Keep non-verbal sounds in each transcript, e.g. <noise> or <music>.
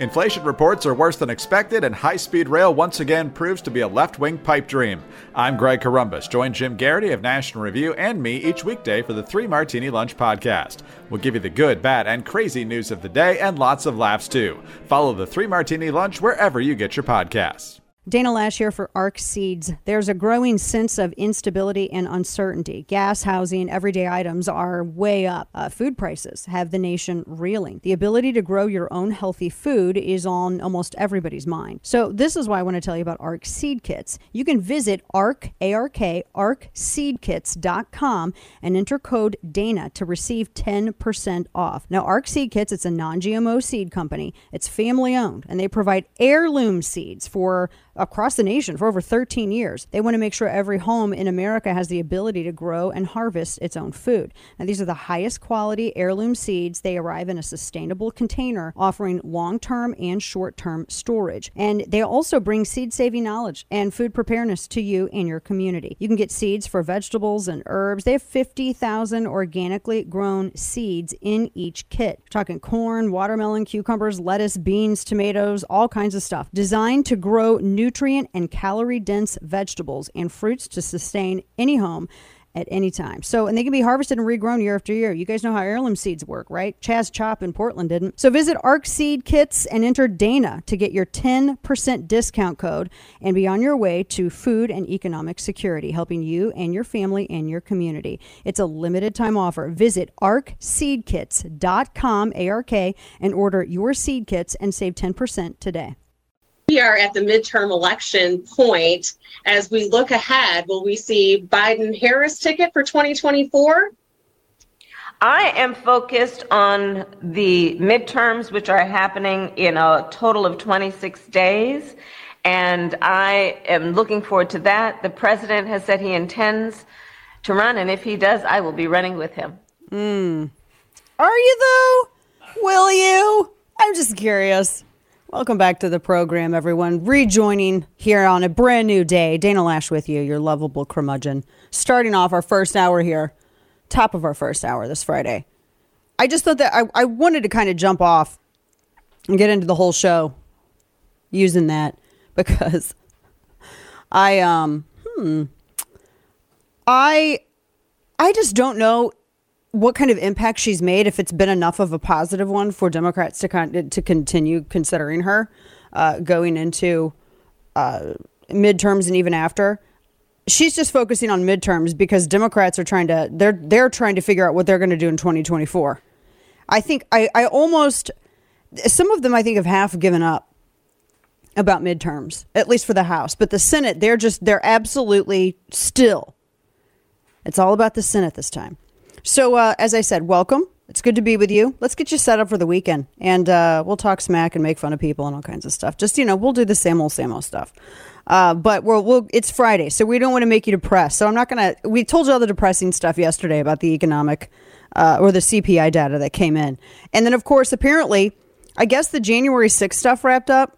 Inflation reports are worse than expected, and high speed rail once again proves to be a left wing pipe dream. I'm Greg Corombos. Join Jim Geraghty of National Review and me each weekday for the Three Martini Lunch podcast. We'll give you the good, bad, and crazy news of the day and lots of laughs too. Follow the Three Martini Lunch wherever you get your podcasts. Dana Loesch here for ARK Seeds. There's a growing sense of instability and uncertainty. Gas, housing, everyday items are way up. Uh, food prices have the nation reeling. The ability to grow your own healthy food is on almost everybody's mind. So this is why I want to tell you about ARK Seed Kits. You can visit ARK, A-R-K, ARKSeedKits.com and enter code DANA to receive 10% off. Now, ARK Seed Kits, it's a non-GMO seed company. It's family owned and they provide heirloom seeds for across the nation for over 13 years. They want to make sure every home in America has the ability to grow and harvest its own food. Now, these are the highest quality heirloom seeds. They arrive in a sustainable container, offering long term and short term storage. And they also bring seed saving knowledge and food preparedness to you and your community. You can get seeds for vegetables and herbs. They have 50,000 organically grown seeds in each kit. We're talking corn, watermelon, cucumbers, lettuce, beans, tomatoes, all kinds of stuff. Designed to grow new nutrient and calorie dense vegetables and fruits to sustain any home at any time. So, and they can be harvested and regrown year after year. You guys know how heirloom seeds work, right? Chaz Chop in Portland didn't. So, visit ARK Seed Kits and enter Dana to get your 10% discount code and be on your way to food and economic security, helping you and your family and your community. It's a limited time offer. Visit arkseedkits.com, A R K, and order your seed kits and save 10% today we are at the midterm election point. As we look ahead, will we see Biden Harris ticket for 2024? I am focused on the midterms, which are happening in a total of 26 days. And I am looking forward to that. The president has said he intends to run, and if he does, I will be running with him. Mm. Are you, though? Will you? I'm just curious. Welcome back to the program, everyone. Rejoining here on a brand new day. Dana Loesch with you, your lovable curmudgeon. Starting off our first hour here, top of our first hour this Friday. I just thought that I, I wanted to kind of jump off and get into the whole show using that <laughs> because I um hmm I I just don't know what kind of impact she's made, if it's been enough of a positive one for Democrats to con- to continue considering her uh, going into uh, midterms and even after. She's just focusing on midterms because Democrats are trying to they're they're trying to figure out what they're going to do in 2024. I think I I almost some of them I think have half given up about midterms, at least for the House, but the Senate they're just they're absolutely still. It's all about the Senate this time. So, uh, as I said, welcome. It's good to be with you. Let's get you set up for the weekend, and uh, we'll talk smack and make fun of people and all kinds of stuff. Just you know, we'll do the same old, same old stuff. Uh, but we'll, we'll, it's Friday, so we don't want to make you depressed. So I'm not gonna. We told you all the depressing stuff yesterday about the economic uh, or the CPI data that came in, and then of course, apparently, I guess the January 6th stuff wrapped up.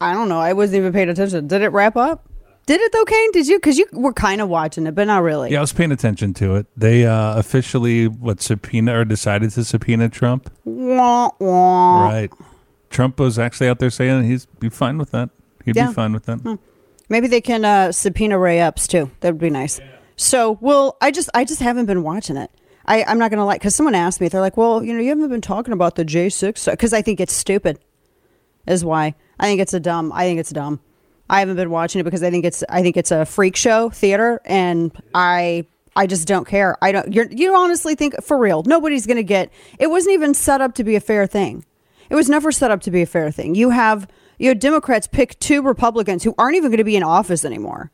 I don't know. I wasn't even paying attention. Did it wrap up? Did it though, Kane? Did you? Because you were kind of watching it, but not really. Yeah, I was paying attention to it. They uh, officially what subpoena or decided to subpoena Trump. Wah, wah. Right. Trump was actually out there saying he's be fine with that. He'd Yeah. be fine with that. Hmm. Maybe they can uh, subpoena Ray Epps too. That would be nice. So, well, I just, I just haven't been watching it. I, I'm not gonna lie, because someone asked me, they're like, "Well, you know, you haven't been talking about the J6 because I think it's stupid." Is why I think it's a dumb. I think it's dumb. I haven't been watching it because I think it's I think it's a freak show theater, and I I just don't care. I don't. You're, you honestly think for real? Nobody's going to get. It wasn't even set up to be a fair thing. It was never set up to be a fair thing. You have you Democrats pick two Republicans who aren't even going to be in office anymore.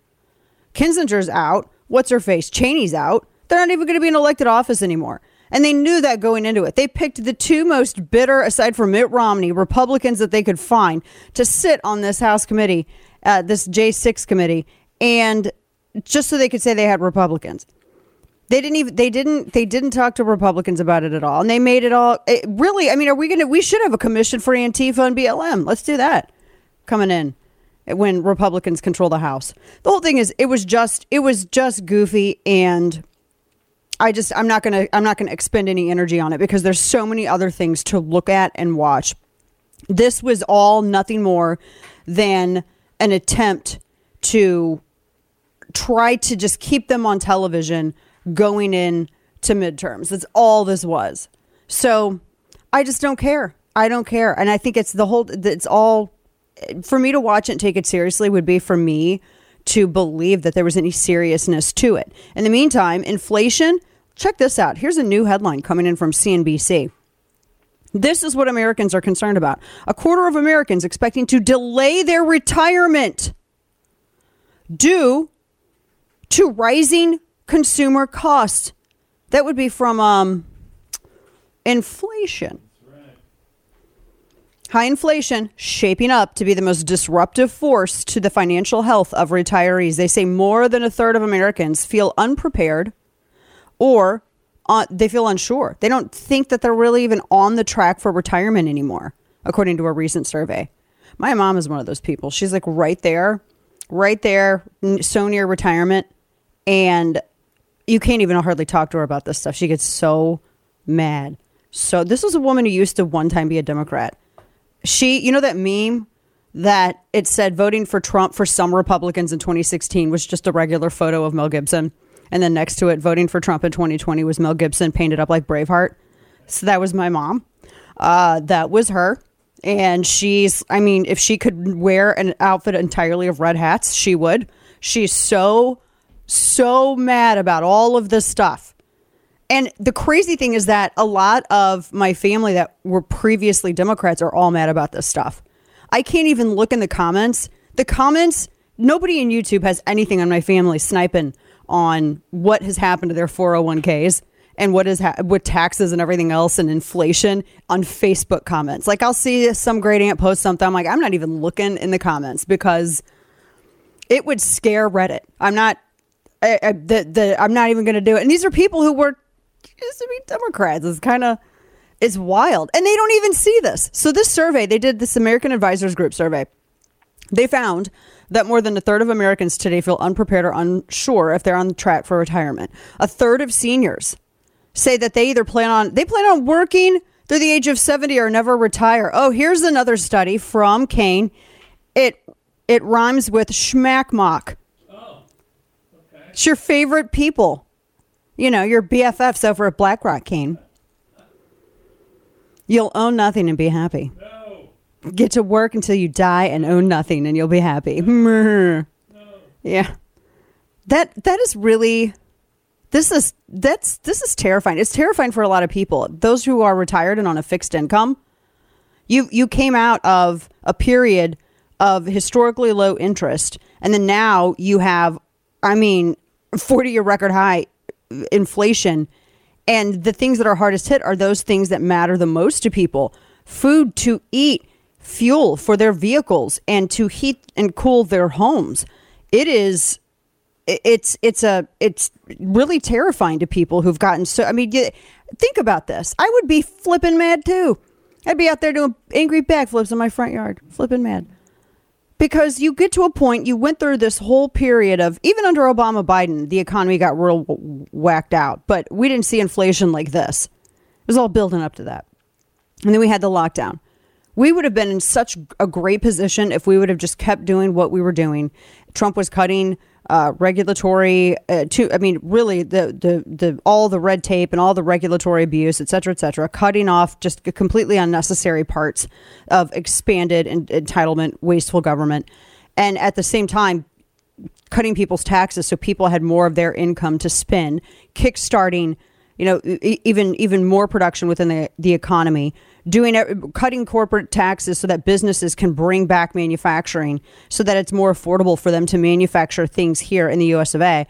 Kinzinger's out. What's her face? Cheney's out. They're not even going to be in elected office anymore. And they knew that going into it. They picked the two most bitter, aside from Mitt Romney, Republicans that they could find to sit on this House committee, uh, this J6 committee, and just so they could say they had Republicans. They didn't even they didn't they didn't talk to Republicans about it at all, and they made it all. It, really, I mean, are we gonna? We should have a commission for Antifa and BLM. Let's do that coming in when Republicans control the House. The whole thing is it was just it was just goofy and I just I'm not to I'm not to expend any energy on it because there's so many other things to look at and watch. This was all nothing more than an attempt to try to just keep them on television going in to midterms. That's all this was. So I just don't care. I don't care. And I think it's the whole, it's all, for me to watch it and take it seriously would be for me to believe that there was any seriousness to it. In the meantime, inflation, check this out. Here's a new headline coming in from CNBC. This is what Americans are concerned about. A quarter of Americans expecting to delay their retirement due to rising consumer costs. That would be from um, inflation. High inflation shaping up to be the most disruptive force to the financial health of retirees. They say more than a third of Americans feel unprepared or uh, they feel unsure. They don't think that they're really even on the track for retirement anymore, according to a recent survey. My mom is one of those people. She's like right there, right there, so near retirement. And you can't even hardly talk to her about this stuff. She gets so mad. So, this was a woman who used to one time be a Democrat she, you know, that meme that it said voting for Trump for some Republicans in 2016 was just a regular photo of Mel Gibson. And then next to it, voting for Trump in 2020 was Mel Gibson painted up like Braveheart. So that was my mom. Uh, that was her. And she's, I mean, if she could wear an outfit entirely of red hats, she would. She's so, so mad about all of this stuff. And the crazy thing is that a lot of my family that were previously Democrats are all mad about this stuff. I can't even look in the comments. The comments, nobody in YouTube has anything on my family sniping on what has happened to their 401ks and what is ha- with taxes and everything else and inflation on Facebook comments. Like I'll see some great aunt post something. I'm like, I'm not even looking in the comments because it would scare Reddit. I'm not. I, I, the, the, I'm not even going to do it. And these are people who were used to be Democrats. It's kind of it's wild, and they don't even see this. So this survey they did, this American Advisors Group survey, they found that more than a third of Americans today feel unprepared or unsure if they're on track for retirement. A third of seniors say that they either plan on they plan on working through the age of 70 or never retire. Oh, here's another study from Kane. It it rhymes with schmackmock. Oh, okay. It's your favorite people you know, your BFFs over at BlackRock, Kane. You'll own nothing and be happy. No. Get to work until you die and own nothing and you'll be happy. Hmm. No. Yeah. That that is really this is that's this is terrifying. It's terrifying for a lot of people. Those who are retired and on a fixed income. You you came out of a period of historically low interest and then now you have I mean 40 year record high inflation. And the things that are hardest hit are those things that matter the most to people food to eat, fuel for their vehicles, and to heat and cool their homes. It is. It's it's a it's really terrifying to people who've gotten so. I mean, think about this. I would be flipping mad too. I'd be out there doing angry backflips in my front yard, flipping mad because you get to a point you went through this whole period of even under obama biden the economy got real whacked out but we didn't see inflation like this it was all building up to that and then we had the lockdown we would have been in such a great position if we would have just kept doing what we were doing. Trump was cutting uh, regulatory uh, to I mean really the, the the all the red tape and all the regulatory abuse et cetera et cetera cutting off just completely unnecessary parts of expanded and entitlement wasteful government. And at the same time cutting people's taxes so people had more of their income to spend kickstarting you know even even more production within the, the economy doing cutting corporate taxes so that businesses can bring back manufacturing so that it's more affordable for them to manufacture things here in the US of A.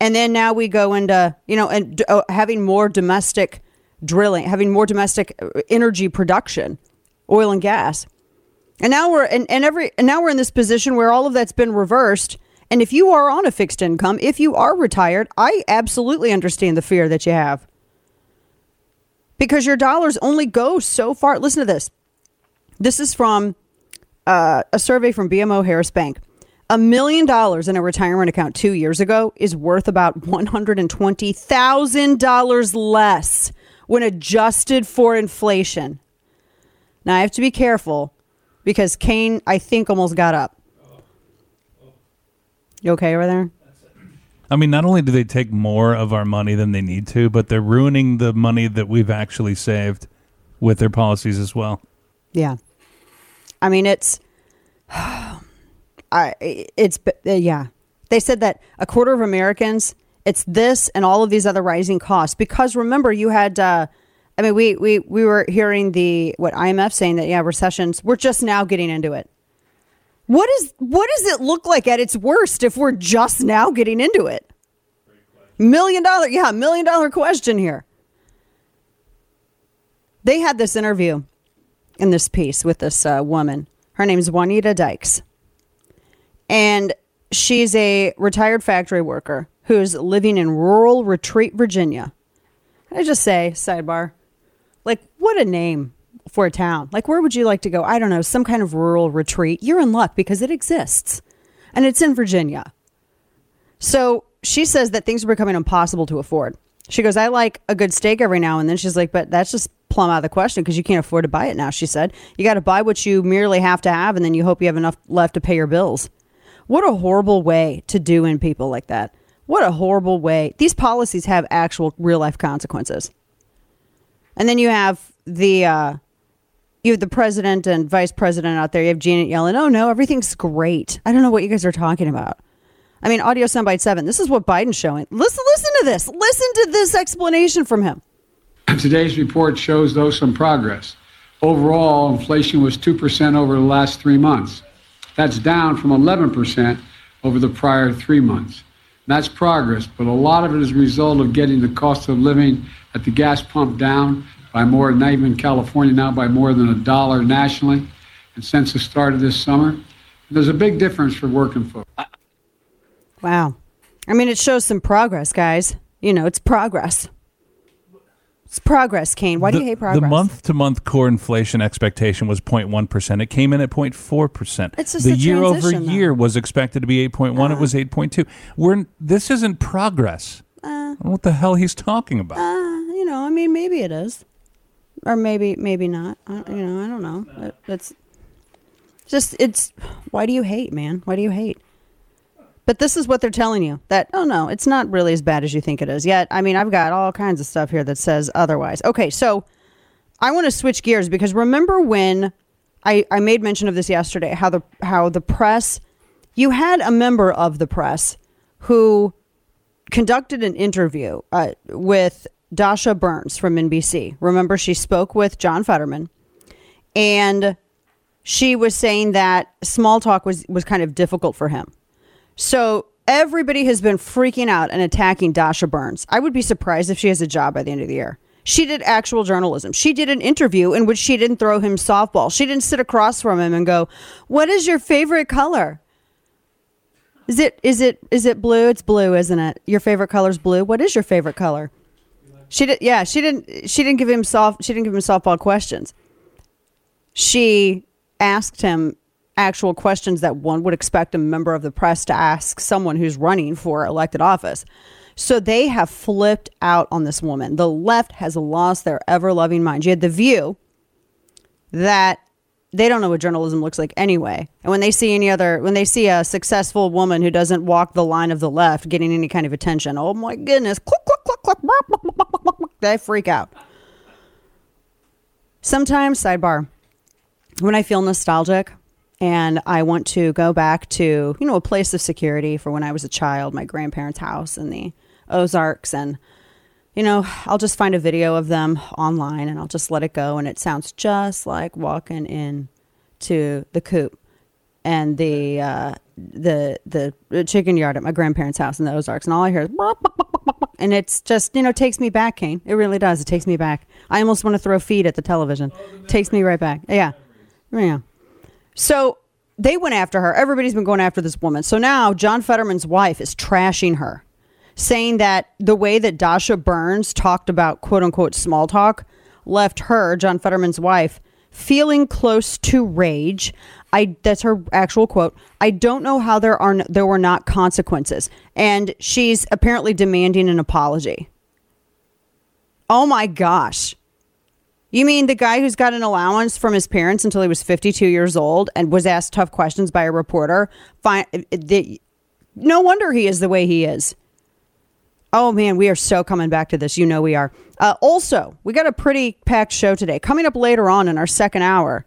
And then now we go into, you know, and uh, having more domestic drilling, having more domestic uh, energy production, oil and gas. And now we're and, and every and now we're in this position where all of that's been reversed. And if you are on a fixed income, if you are retired, I absolutely understand the fear that you have because your dollars only go so far. Listen to this. This is from uh, a survey from BMO Harris Bank. A million dollars in a retirement account two years ago is worth about $120,000 less when adjusted for inflation. Now I have to be careful because Kane, I think, almost got up. You okay over there? I mean, not only do they take more of our money than they need to, but they're ruining the money that we've actually saved with their policies as well. Yeah. I mean, it's, <sighs> I, it's, uh, yeah. They said that a quarter of Americans, it's this and all of these other rising costs. Because remember, you had, uh, I mean, we, we, we were hearing the, what IMF saying that, yeah, recessions, we're just now getting into it. What is, what does it look like at its worst if we're just now getting into it? Million dollar, yeah, million dollar question here. They had this interview in this piece with this uh, woman. Her name's Juanita Dykes. And she's a retired factory worker who's living in rural Retreat, Virginia. I just say, sidebar, like, what a name for a town. Like, where would you like to go? I don't know, some kind of rural retreat. You're in luck because it exists and it's in Virginia. So she says that things are becoming impossible to afford. She goes, I like a good steak every now and then. She's like, but that's just plumb out of the question because you can't afford to buy it now. She said, you got to buy what you merely have to have and then you hope you have enough left to pay your bills. What a horrible way to do in people like that. What a horrible way. These policies have actual real life consequences. And then you have the, uh, you have the president and vice president out there. You have Janet Yellen, "Oh no, everything's great." I don't know what you guys are talking about. I mean, audio soundbite seven. This is what Biden's showing. Listen, listen to this. Listen to this explanation from him. Today's report shows, though, some progress. Overall, inflation was 2% over the last three months. That's down from 11% over the prior three months. That's progress, but a lot of it is a result of getting the cost of living at the gas pump down by more, not even in California now, by more than a dollar nationally. And since the start of this summer, there's a big difference for working folks. Wow. I mean, it shows some progress, guys. You know, it's progress. It's progress, Kane. Why do you hate progress? The month to month core inflation expectation was 0.1%. It came in at 0.4%. It's just the a year over transition, though. year was expected to be 8.1. it was 8.2. We're this isn't progress. I don't know what the hell he's talking about. Uh, you know, I mean, maybe it is, or maybe maybe not. I, you know, I don't know. It, it's just it's. Why do you hate, man? Why do you hate? But this is what they're telling you that oh no, it's not really as bad as you think it is. Yet, I mean, I've got all kinds of stuff here that says otherwise. Okay, so I want to switch gears because remember when I, I made mention of this yesterday how the how the press you had a member of the press who conducted an interview uh, with Dasha Burns from NBC. Remember, she spoke with John Fetterman, and she was saying that small talk was was kind of difficult for him. So everybody has been freaking out and attacking Dasha Burns. I would be surprised if she has a job by the end of the year. She did actual journalism. She did an interview in which she didn't throw him softball. She didn't sit across from him and go, "What is your favorite color?" Is it is it is it blue? It's blue, isn't it? Your favorite color's blue. What is your favorite color? She did. Yeah, she didn't. She didn't give him soft. She didn't give him softball questions. She asked him actual questions that one would expect a member of the press to ask someone who's running for elected office. So they have flipped out on this woman. The left has lost their ever loving mind. You had the view that they don't know what journalism looks like anyway. And when they see any other, when they see a successful woman who doesn't walk the line of the left getting any kind of attention, oh my goodness, click, click, blah, blah, blah, blah, blah, blah, they freak out. Sometimes, sidebar, when I feel nostalgic and I want to go back to, you know, a place of security for when I was a child, my grandparents' house in the Ozarks. And, you know, I'll just find a video of them online and I'll just let it go. And it sounds just like walking in to the coop and the, uh, the the chicken yard at my grandparents' house in the Ozarks, and all I hear is, and it's just you know takes me back, Kane. It really does. It takes me back. I almost want to throw feed at the television. takes me right back. Yeah, yeah. So they went after her. Everybody's been going after this woman. So now John Fetterman's wife is trashing her, saying that the way that Dasha Burns talked about quote unquote small talk left her, John Fetterman's wife, feeling close to rage. I that's her actual quote. I don't know how there are there were not consequences, and she's apparently demanding an apology. Oh my gosh. You mean the guy who's got an allowance from his parents until he was 52 years old and was asked tough questions by a reporter? Fine, eh, eh, the, no wonder he is the way he is. Oh man, we are so coming back to this. You know we are. Uh, also, we got a pretty packed show today. Coming up later on in our second hour,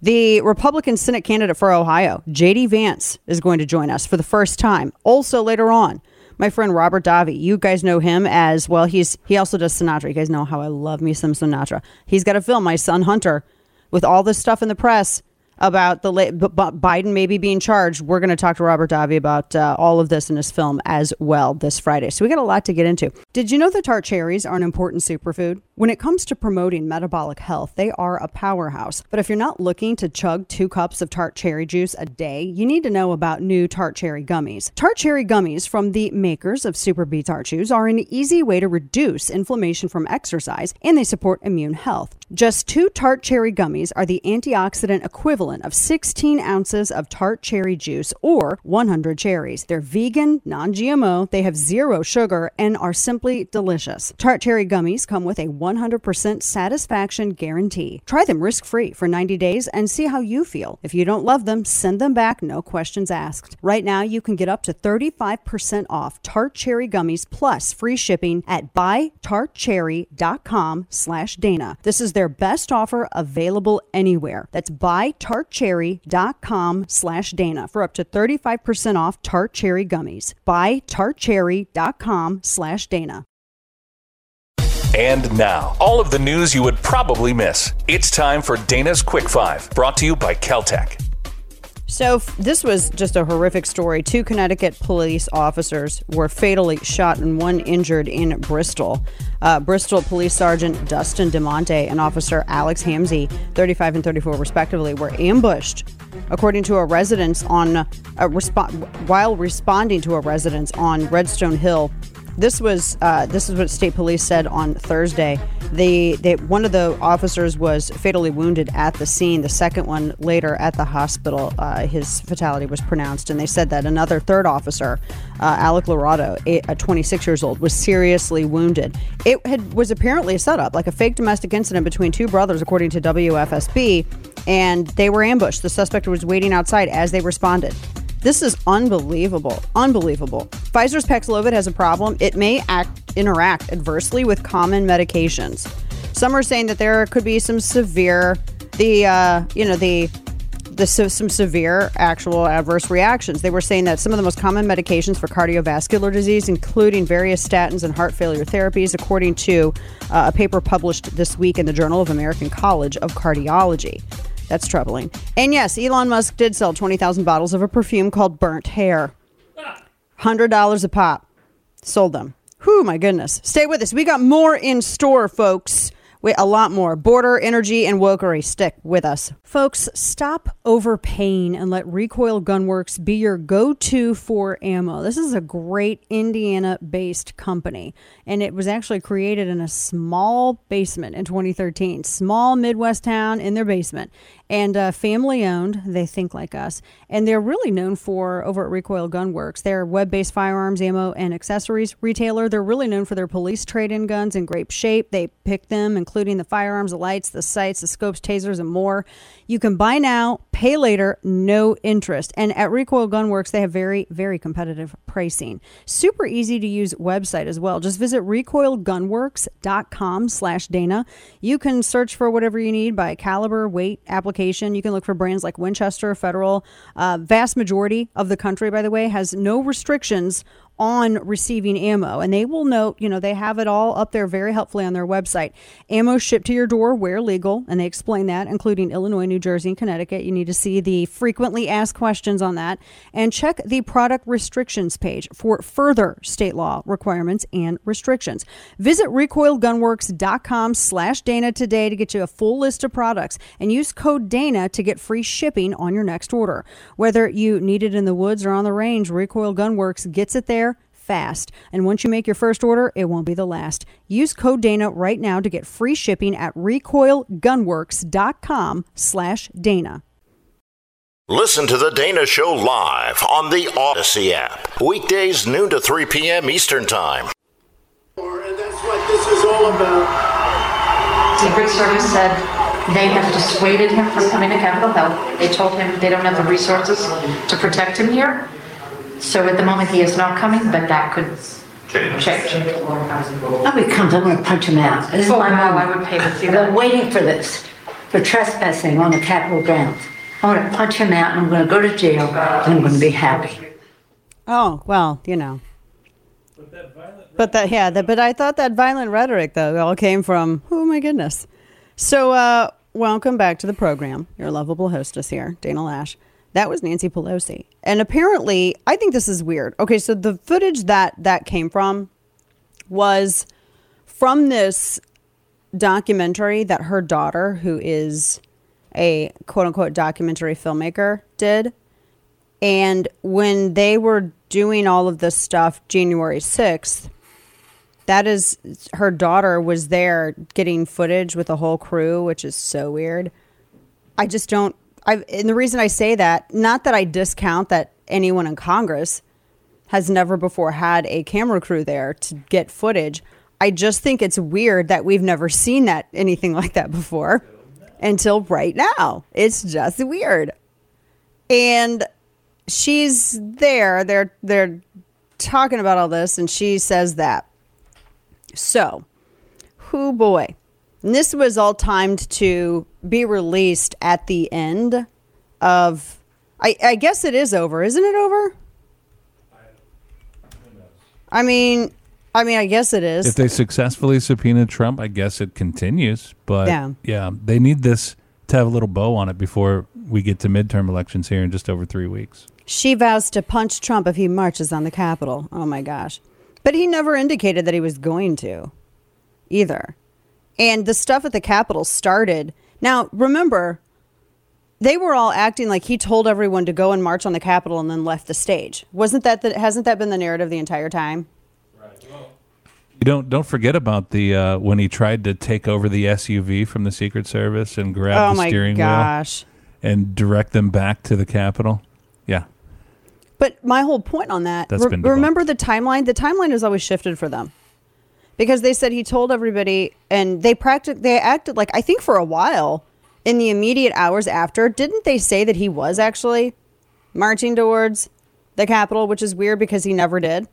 the Republican Senate candidate for Ohio, J.D. Vance, is going to join us for the first time. Also later on, my friend Robert Davi. You guys know him as well. He's he also does Sinatra. You guys know how I love me some Sinatra. He's got a film, My Son Hunter, with all this stuff in the press about the late, Biden maybe being charged. We're going to talk to Robert Davi about uh, all of this in his film as well this Friday. So we got a lot to get into. Did you know that tart cherries are an important superfood? When it comes to promoting metabolic health, they are a powerhouse. But if you're not looking to chug two cups of tart cherry juice a day, you need to know about new tart cherry gummies. Tart cherry gummies from the makers of SuperBeets Heart Chews are an easy way to reduce inflammation from exercise and they support immune health. Just two tart cherry gummies are the antioxidant equivalent of 16 ounces of tart cherry juice or 100 cherries. They're vegan, non GMO, they have zero sugar, and are simply delicious. Tart cherry gummies come with a 100% satisfaction guarantee. Try them risk free for 90 days and see how you feel. If you don't love them, send them back, no questions asked. Right now, you can get up to 35% off tart cherry gummies plus free shipping at buytartcherry.com slash Dana. This is their best offer available anywhere. That's buytartcherry.com slash Dana for up to 35% off tart cherry gummies. Buytartcherry.com slash Dana. And now, all of the news you would probably miss. It's time for Dana's Quick Five, brought to you by Keltec. So, this was just a horrific story. Two Connecticut police officers were fatally shot and one injured in Bristol. Uh, Bristol Police Sergeant Dustin DeMonte and Officer Alex Hamzy, 35 and 34 respectively, were ambushed, according to a residence on a resp- while responding to a residence on Redstone Hill this was uh, this is what state police said on Thursday. The they, one of the officers was fatally wounded at the scene. The second one later at the hospital, uh, his fatality was pronounced, and they said that another third officer, uh, Alec Lorado, a, a 26 years old, was seriously wounded. It had was apparently a setup, like a fake domestic incident between two brothers, according to WFSB, and they were ambushed. The suspect was waiting outside as they responded. This is unbelievable. Unbelievable. Pfizer's Paxlovid has a problem. It may act interact adversely with common medications. Some are saying that there could be some severe the uh, you know the the some severe actual adverse reactions. They were saying that some of the most common medications for cardiovascular disease, including various statins and heart failure therapies, according to uh, a paper published this week in the Journal of American College of Cardiology. That's troubling. And yes, Elon Musk did sell 20,000 bottles of a perfume called Burnt Hair. $100 a pop. Sold them. Whew, my goodness. Stay with us. We got more in store, folks. Wait, a lot more. Border, energy, and wokery. Stick with us. Folks, stop overpaying and let Recoil Gunworks be your go to for ammo. This is a great Indiana based company, and it was actually created in a small basement in 2013. Small Midwest town in their basement and uh, family owned. They think like us, and they're really known for over at Recoil Gunworks. They're a web-based firearms, ammo, and accessories retailer. They're really known for their police trade-in guns in great shape. They pick them, including the firearms, the lights, the sights, the scopes, tasers, and more. You can buy now, pay later, no interest. And at Recoil Gunworks, they have very, very competitive pricing. Super easy to use website as well. Just visit recoilgunworks.com slash Dana. You can search for whatever you need by caliber, weight, application. You can look for brands like Winchester, Federal. Uh, vast majority of the country, by the way, has no restrictions on receiving ammo. And they will note, you know, they have it all up there very helpfully on their website. Ammo shipped to your door where legal, and they explain that, including Illinois, New Jersey, and Connecticut. You need to see the frequently asked questions on that and check the product restrictions page for further state law requirements and restrictions. Visit recoilgunworks.com slash Dana today to get you a full list of products and use code Dana to get free shipping on your next order. Whether you need it in the woods or on the range, Recoil Gunworks gets it there fast. And once you make your first order, it won't be the last. Use code Dana right now to get free shipping at recoilgunworks.com slash Dana. Listen to The Dana Show live on the Audacy app. Weekdays noon to 3 p.m. Eastern Time. And that's what this is all about. Secret Service said they have dissuaded him from coming to Capitol Hill. They told him they don't have the resources to protect him here. So at the moment, he is not coming, but that could change. I'll be comes, I'm gonna punch him out. This is Oh, my no, moment. I would pay to see I've that. been waiting for this, for trespassing on the Capitol grounds. I'm gonna punch him out and I'm gonna go to jail and I'm gonna be happy. Oh well, you know. But that yeah, that, but I thought that violent rhetoric though all came from oh my goodness. So uh, welcome back to the program. Your lovable hostess here, Dana Loesch. That was Nancy Pelosi, and apparently, I think this is weird. Okay, so the footage that that came from was from this documentary that her daughter, who is a quote unquote documentary filmmaker, did. And when they were doing all of this stuff January 6th, that is her daughter was there getting footage with a whole crew, which is so weird. I just don't I and the reason I say that, not that I discount that anyone in Congress has never before had a camera crew there to get footage. I just think it's weird that we've never seen that anything like that before until right now. It's just weird. And she's there. They're they're talking about all this, and she says that. So, who boy, and this was all timed to be released at the end of. I, I guess it is over, isn't it over? I mean, I mean, I guess it is. If they successfully subpoena Trump, I guess it continues. But Yeah. yeah, they need this to have a little bow on it before we get to midterm elections here in just over three weeks. She vows to punch Trump if he marches on the Capitol. Oh my gosh. But he never indicated that he was going to either. And the stuff at the Capitol started. Now, remember, they were all acting like he told everyone to go and march on the Capitol and then left the stage. Wasn't that the, hasn't that been the narrative the entire time? You don't don't forget about the uh, when he tried to take over the SUV from the Secret Service and grab oh the my steering gosh. wheel and direct them back to the Capitol. Yeah, But my whole point on that, That's re- been debunked. remember the timeline? The timeline has always shifted for them. Because they said he told everybody and they practiced they acted like I think for a while in the immediate hours after, didn't they say that he was actually marching towards the Capitol, which is weird because he never did.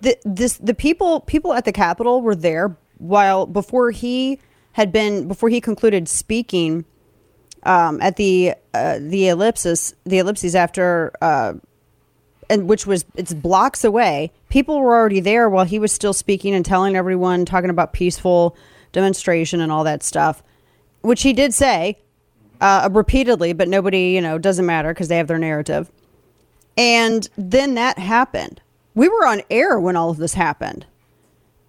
The this the people people at the Capitol were there while before he had been before he concluded speaking um, at the uh, the ellipsis the ellipses after uh, and which was it's blocks away. People were already there while he was still speaking and telling everyone, talking about peaceful demonstration and all that stuff, which he did say uh, repeatedly, but nobody, you know, doesn't matter because they have their narrative. And then that happened. We were on air when all of this happened.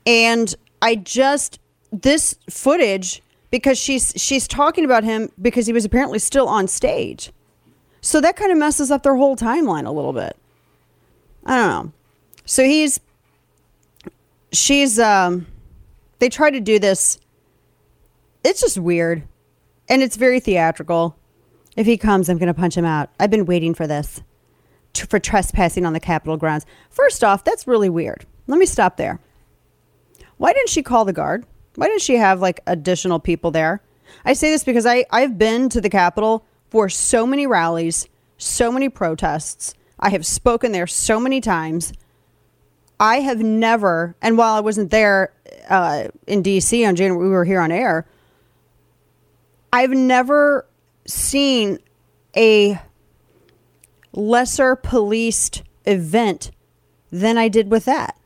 And I just this footage because she's she's talking about him because he was apparently still on stage. So that kind of messes up their whole timeline a little bit. I don't know. So he's she's um they try to do this it's just weird and it's very theatrical. If he comes, I'm going to punch him out. I've been waiting for this t- for trespassing on the Capitol grounds. First off, that's really weird. Let me stop there. Why didn't she call the guard? Why didn't she have like additional people there? I say this because I, I've been to the Capitol for so many rallies, so many protests. I have spoken there so many times. I have never, and while I wasn't there uh, in DC on January, we were here on air. I've never seen a lesser policed event than I did with that.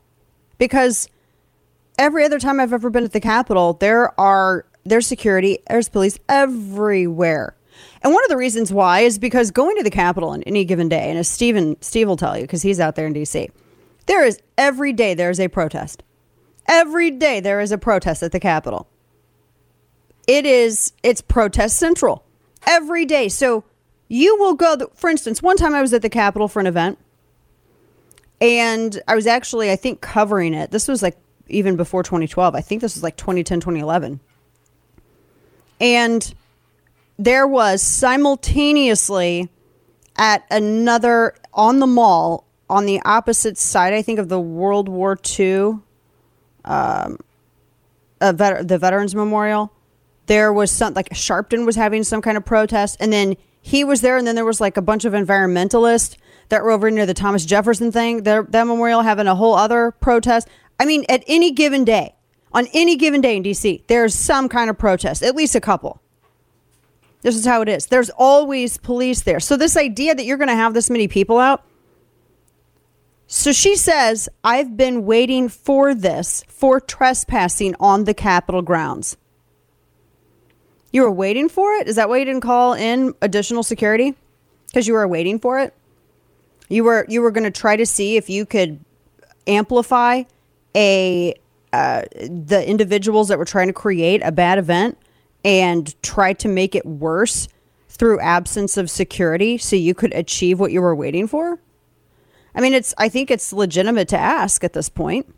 Because every other time I've ever been at the Capitol, there are there's security, there's police everywhere. And one of the reasons why is because going to the Capitol on any given day, and as Steven Steve will tell you, because he's out there in DC, there is every day there is a protest. Every day there is a protest at the Capitol. It is it's protest central every day. So you will go. For instance, one time I was at the Capitol for an event, and I was actually I think covering it. This was like even before 2012. I think this was like 2010, 2011, and there was simultaneously at another on the mall on the opposite side. I think of the World War II, um, vet- the Veterans Memorial There was some like Sharpton was having some kind of protest, and then he was there, and then there was like a bunch of environmentalists that were over near the Thomas Jefferson thing. That memorial having a whole other protest. I mean, at any given day, on any given day in DC, there's some kind of protest, at least a couple. This is how it is. There's always police there. So this idea that you're going to have this many people out. So she says, I've been waiting for this for trespassing on the Capitol grounds. You were waiting for it? Is that why you didn't call in additional security? Because you were waiting for it? You were you were going to try to see if you could amplify a uh, the individuals that were trying to create a bad event and try to make it worse through absence of security so you could achieve what you were waiting for? I mean, it's I think it's legitimate to ask at this point.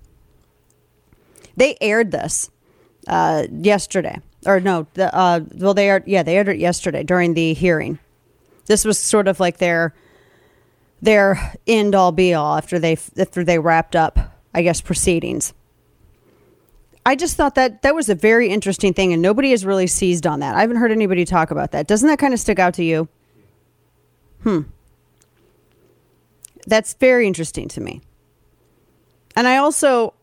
They aired this uh, yesterday, or no, the, uh, well, they are yeah, they aired it yesterday during the hearing. This was sort of like their their end all be all after they after they wrapped up, I guess, proceedings. I just thought that that was a very interesting thing, and nobody has really seized on that. I haven't heard anybody talk about that. Doesn't that kind of stick out to you? Hmm. That's very interesting to me. And I also,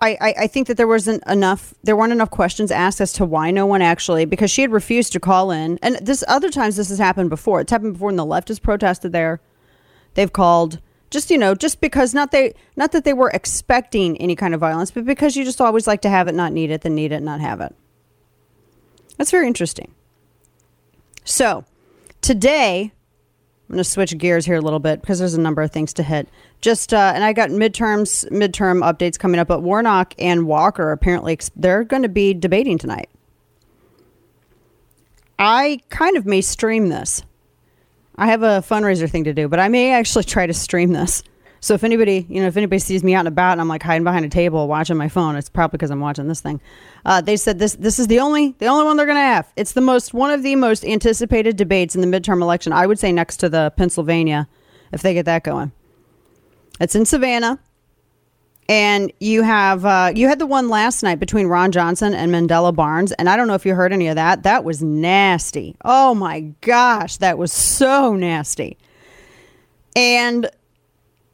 I, I, I think that there wasn't enough, there weren't enough questions asked as to why no one actually, because she had refused to call in. And this other times this has happened before. It's happened before when the left has protested there. They've called just you know just because not they not that they were expecting any kind of violence but because you just always like to have it not need it then need it not have it. That's very interesting. So today i'm going to switch gears here a little bit because there's a number of things to hit. Just uh, and i got midterms midterm updates coming up but warnock and walker. Apparently they're going to be debating tonight. I kind of may stream this I have a fundraiser thing to do, but I may actually try to stream this. So if anybody, you know, if anybody sees me out and about and I'm like hiding behind a table watching my phone, it's probably because I'm watching this thing. Uh, they said this this is the only the only one they're going to have. It's the most one of the most anticipated debates in the midterm election. I would say next to the Pennsylvania, if they get that going. It's in Savannah and you have uh, you had the one last night between Ron Johnson and Mandela Barnes, and I don't know if you heard any of that. That was nasty. Oh my gosh, that was so nasty. And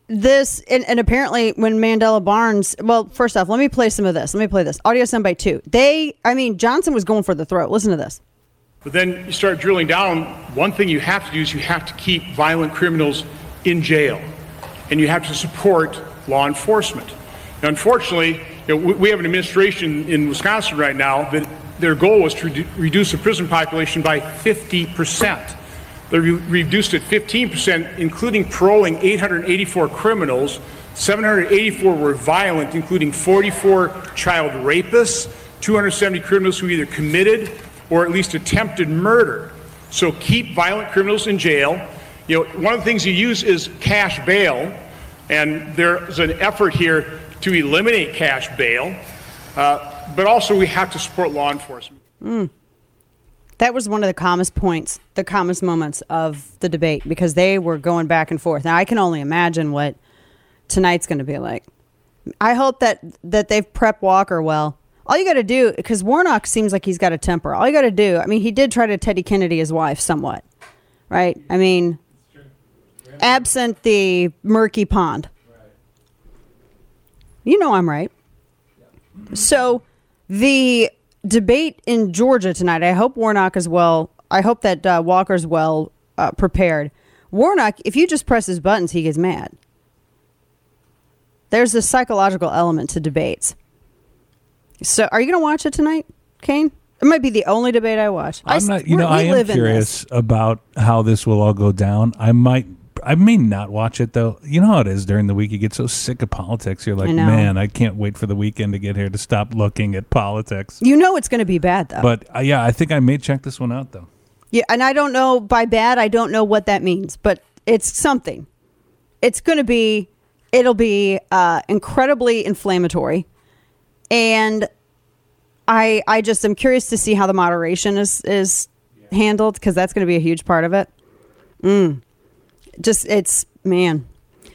this and, and apparently when Mandela Barnes, well, first off, let me play some of this. Let me play this audio soundbite two. They, I mean, Johnson was going for the throat. Listen to this. But then you start drilling down. One thing you have to do is you have to keep violent criminals in jail, and you have to support law enforcement. Unfortunately, you know, we, have an administration in Wisconsin right now that their goal was to redu- reduce the prison population by 50 percent. They re- reduced it 15 percent, including paroling 884 criminals. 784 were violent, including 44 child rapists, 270 criminals who either committed or at least attempted murder. So keep violent criminals in jail. You know, one of the things you use is cash bail, and there's an effort here to eliminate cash bail, uh, but also we have to support law enforcement. Mm. That was one of the calmest points, the calmest moments of the debate because they were going back and forth. Now I can only imagine what tonight's going to be like. I hope that that they've prepped Walker well. All you got to do, because Warnock seems like he's got a temper. All you got to do, I mean, he did try to Teddy Kennedy his wife somewhat, right? I mean, absent the murky pond. You know I'm right. So the debate in Georgia tonight, I hope Warnock is well. I hope that uh, Walker's well uh, prepared. Warnock, if you just press his buttons, he gets mad. There's a psychological element to debates. So, are you going to watch it tonight, Kane? It might be the only debate I watch. I'm I, not. You know, I am curious about how this will all go down. I might. I may not watch it though. You know how it is during the week. You get so sick of politics. You're like, I know. man, I can't wait for the weekend to get here to stop looking at politics. You know it's going to be bad, though. But uh, yeah, I think I may check this one out though. Yeah, and I don't know by bad, I don't know what that means, but it's something. It's going to be, it'll be uh, incredibly inflammatory, and I I just am curious to see how the moderation is is handled because that's going to be a huge part of it. Mm. Just it's man.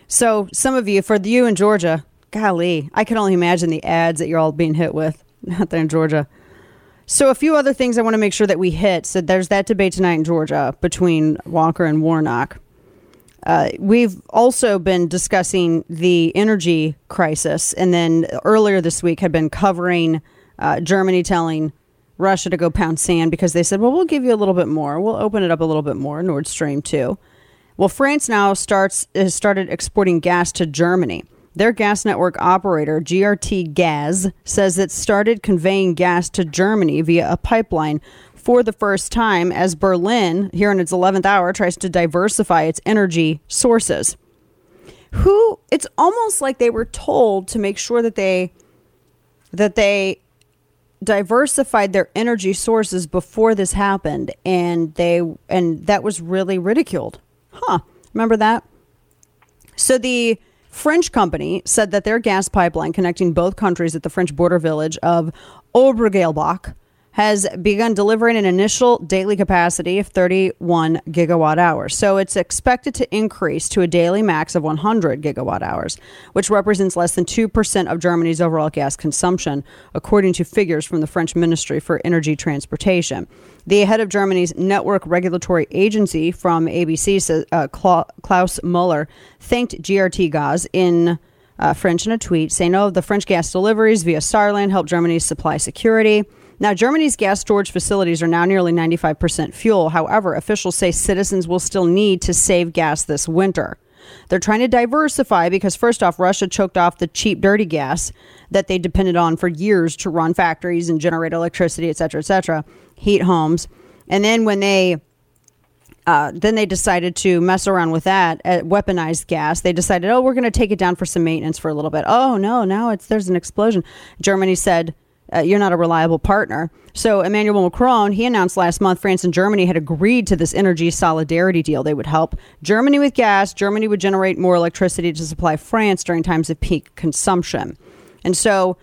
So some of you, for you in Georgia, golly, I can only imagine the ads that you're all being hit with <laughs> out there in Georgia. So a few other things I want to make sure that we hit. So there's that debate tonight in Georgia between Walker and Warnock. Uh, we've also been discussing the energy crisis, and then earlier this week had been covering uh, Germany telling Russia to go pound sand because they said, "Well, we'll give you a little bit more. We'll open it up a little bit more." Nord Stream two. Well, France now starts has started exporting gas to Germany. Their gas network operator, GRT Gaz, says it started conveying gas to Germany via a pipeline for the first time as Berlin, here in its 11th hour, tries to diversify its energy sources. Who it's almost like they were told to make sure that they that they diversified their energy sources before this happened and they and that was really ridiculed. Huh. Remember that? So the French company said that their gas pipeline connecting both countries at the French border village of Obergailbach has begun delivering an initial daily capacity of 31 gigawatt hours. So it's expected to increase to a daily max of 100 gigawatt hours, which represents less than 2% of Germany's overall gas consumption, according to figures from the French Ministry for Energy Transportation. The head of Germany's network regulatory agency from ABC, uh, Klaus Muller, thanked GRT Gas in uh, French in a tweet, saying, Oh, the French gas deliveries via Saarland help Germany's supply security. Now, Germany's gas storage facilities are now nearly 95% fuel. However, officials say citizens will still need to save gas this winter. They're trying to diversify because, first off, Russia choked off the cheap, dirty gas that they depended on for years to run factories and generate electricity, et cetera, et cetera, heat homes. And then when they uh, then they decided to mess around with that uh, weaponized gas. They decided, oh, we're going to take it down for some maintenance for a little bit. Oh no, now it's there's an explosion. Germany said uh, you're not a reliable partner. So Emmanuel Macron, he announced last month France and Germany had agreed to this energy solidarity deal. They would help Germany with gas. Germany would generate more electricity to supply France during times of peak consumption. And so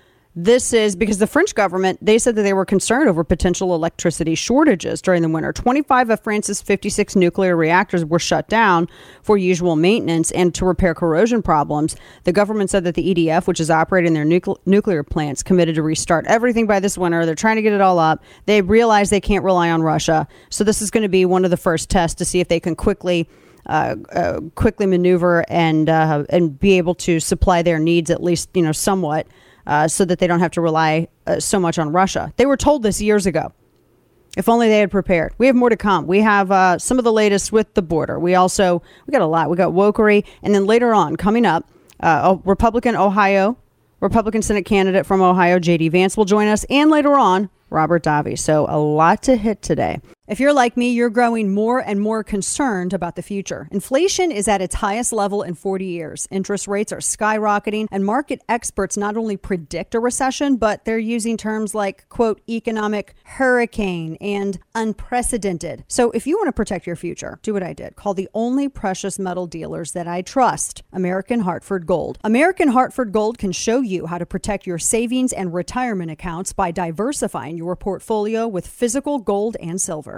this is because the French government, they said that they were concerned over potential electricity shortages during the winter. 25 of France's 56 nuclear reactors were shut down for usual maintenance and to repair corrosion problems. The government said that the EDF, which is operating their nucle- nuclear plants, committed to restart everything by this winter. They're trying to get it all up. They realize they can't rely on Russia. So this is going to be one of the first tests to see if they can quickly uh, uh, quickly maneuver and uh, and be able to supply their needs at least you know somewhat uh, so that they don't have to rely uh, so much on Russia. They were told this years ago. If only they had prepared. We have more to come. We have uh, some of the latest with the border. We also we got a lot. We got wokery, and then later on coming up, uh, Republican Ohio, Republican Senate candidate from Ohio, J.D. Vance will join us, and later on, Robert Davi. So a lot to hit today. If you're like me, you're growing more and more concerned about the future. Inflation is at its highest level in 40 years. Interest rates are skyrocketing, and market experts not only predict a recession, but they're using terms like, quote, economic hurricane and unprecedented. So if you want to protect your future, do what I did. Call the only precious metal dealers that I trust, American Hartford Gold. American Hartford Gold can show you how to protect your savings and retirement accounts by diversifying your portfolio with physical gold and silver.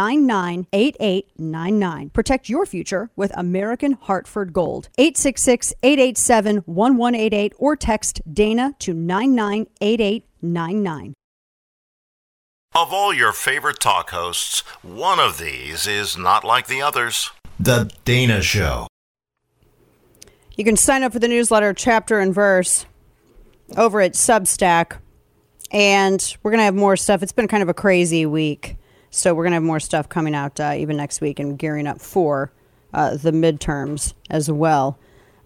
998899. Protect your future with American Hartford Gold. 866 887 1188 or text Dana to 998899. Of all your favorite talk hosts, one of these is not like the others. The Dana Show. You can sign up for the newsletter, chapter and verse, over at Substack. And we're going to have more stuff. It's been kind of a crazy week. So we're going to have more stuff coming out uh, even next week and gearing up for uh, the midterms as well.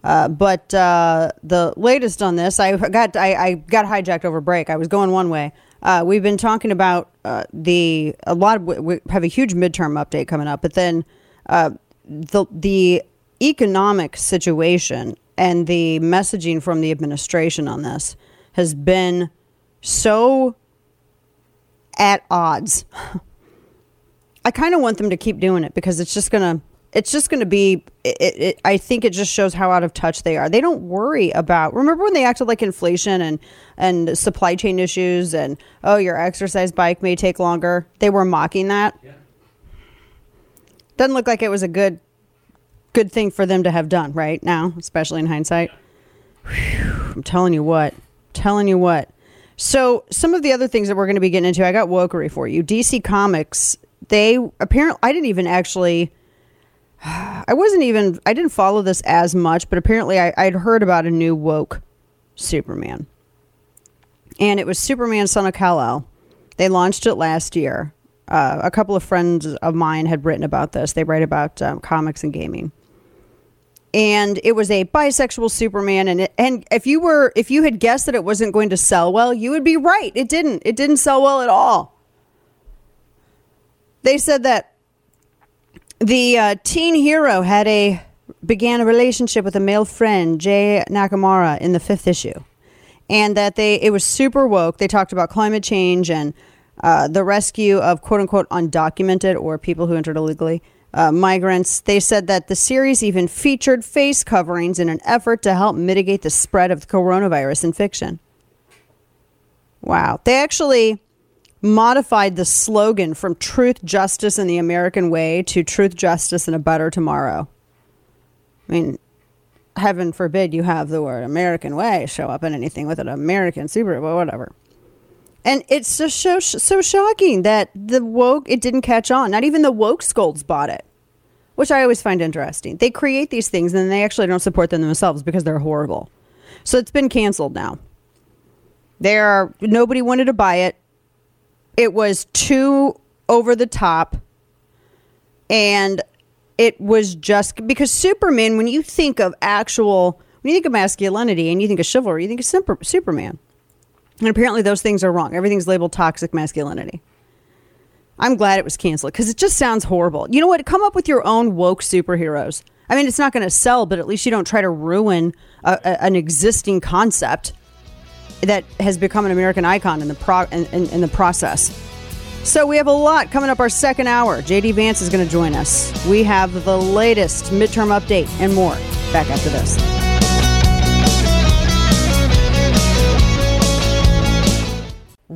Uh, but uh, the latest on this, I got I, I, got hijacked over break. I was going one way. Uh, we've been talking about uh, the a lot of we have a huge midterm update coming up, but then the the economic situation and the messaging from the administration on this has been so at odds. <laughs> I kind of want them to keep doing it because it's just gonna it's just gonna be. It, it, I think it just shows how out of touch they are. They don't worry about. Remember when they acted like inflation and and supply chain issues and oh your exercise bike may take longer. They were mocking that. Doesn't look like it was a good good thing for them to have done right now, especially in hindsight. Whew, I'm telling you what. Telling you what. So some of the other things that we're going to be getting into, I got wokery for you. DC Comics, they apparently I didn't even actually <sighs> I wasn't even I didn't follow this as much, but apparently I, I'd heard about a new woke Superman. And it was Superman Son of Kal-El. They launched it last year. Uh, a couple of friends of mine had written about this. They write about um, comics and gaming and it was a bisexual Superman. And it, and if you were if you had guessed that it wasn't going to sell well, you would be right. It didn't. It didn't sell well at all. They said that the uh, teen hero had a began a relationship with a male friend, Jay Nakamura, in the fifth issue, and that they it was super woke. They talked about climate change and uh, the rescue of quote unquote undocumented or people who entered illegally uh, migrants. They said that the series even featured face coverings in an effort to help mitigate the spread of the coronavirus infection. Wow. They actually modified the slogan from truth, justice, and the American way to truth, justice, and a better tomorrow. I mean, heaven forbid you have the word American way show up in anything with an American super, but whatever. And it's just so so shocking that the woke it didn't catch on. Not even the woke scolds bought it, which I always find interesting. They create these things and they actually don't support them themselves because they're horrible. So it's been canceled now. There are nobody wanted to buy it. It was too over the top, and it was just because Superman. When you think of actual, when you think of masculinity and you think of chivalry, you think of super, Superman. And apparently, those things are wrong. Everything's labeled toxic masculinity. I'm glad it was canceled because it just sounds horrible. You know what? Come up with your own woke superheroes. I mean, it's not going to sell, but at least you don't try to ruin a, a, an existing concept that has become an American icon in the pro in, in, in the process. So we have a lot coming up our second hour. JD Vance is going to join us. We have the latest midterm update and more. Back after this.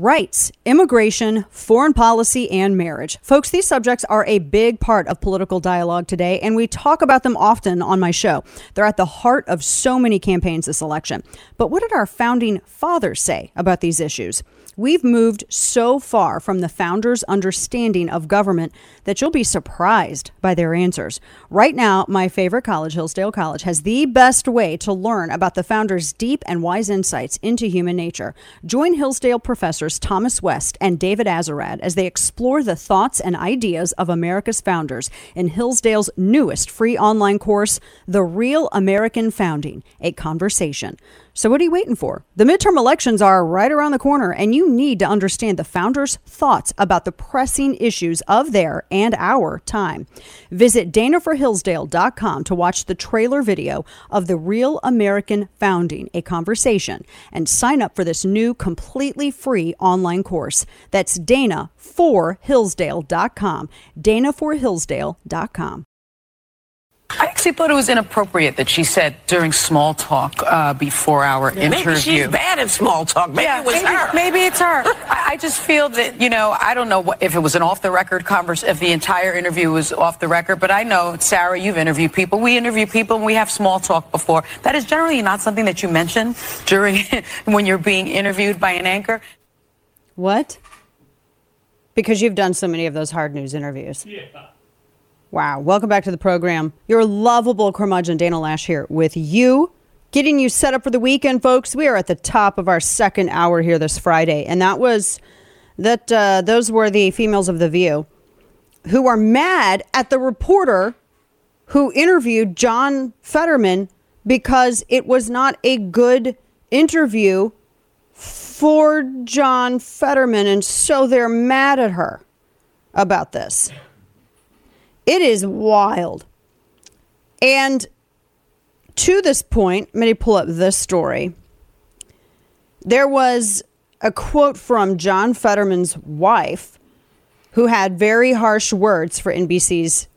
Rights, immigration, foreign policy, and marriage. Folks, these subjects are a big part of political dialogue today, and we talk about them often on my show. They're at the heart of so many campaigns this election. But what did our founding fathers say about these issues? We've moved so far from the founders' understanding of government that you'll be surprised by their answers. Right now, my favorite college, Hillsdale College, has the best way to learn about the founders' deep and wise insights into human nature. Join Hillsdale professors Thomas West and David Azerrad as they explore the thoughts and ideas of America's founders in Hillsdale's newest free online course, The Real American Founding, a Conversation. So, what are you waiting for? The midterm elections are right around the corner, and you need to understand the founders' thoughts about the pressing issues of their and our time. Visit danaforhillsdale.com to watch the trailer video of The Real American Founding, a conversation, and sign up for this new completely free online course. That's danaforhillsdale.com. danaforhillsdale.com. I actually thought it was inappropriate that she said during small talk uh, before our Yeah, maybe interview. she's bad at small talk. Maybe yeah, it was maybe, her. Maybe it's her. <laughs> I, I just feel that you know I don't know what, if it was an off the record conversation, if the entire interview was off the record. But I know Sarah, you've interviewed people. We interview people, and we have small talk before. That is generally not something that you mention during <laughs> when you're being interviewed by an anchor. What? Because you've done so many of those hard news interviews. Yeah. Wow. Welcome back to the program. Your lovable curmudgeon, Dana Loesch, here with you, getting you set up for the weekend, folks. We are at the top of our second hour here this Friday. And that was that, uh, those were the females of The View who are mad at the reporter who interviewed John Fetterman because it was not a good interview for John Fetterman. And so they're mad at her about this. It is wild. And to this point, let me pull up this story. There was a quote from John Fetterman's wife, who had very harsh words for NBC's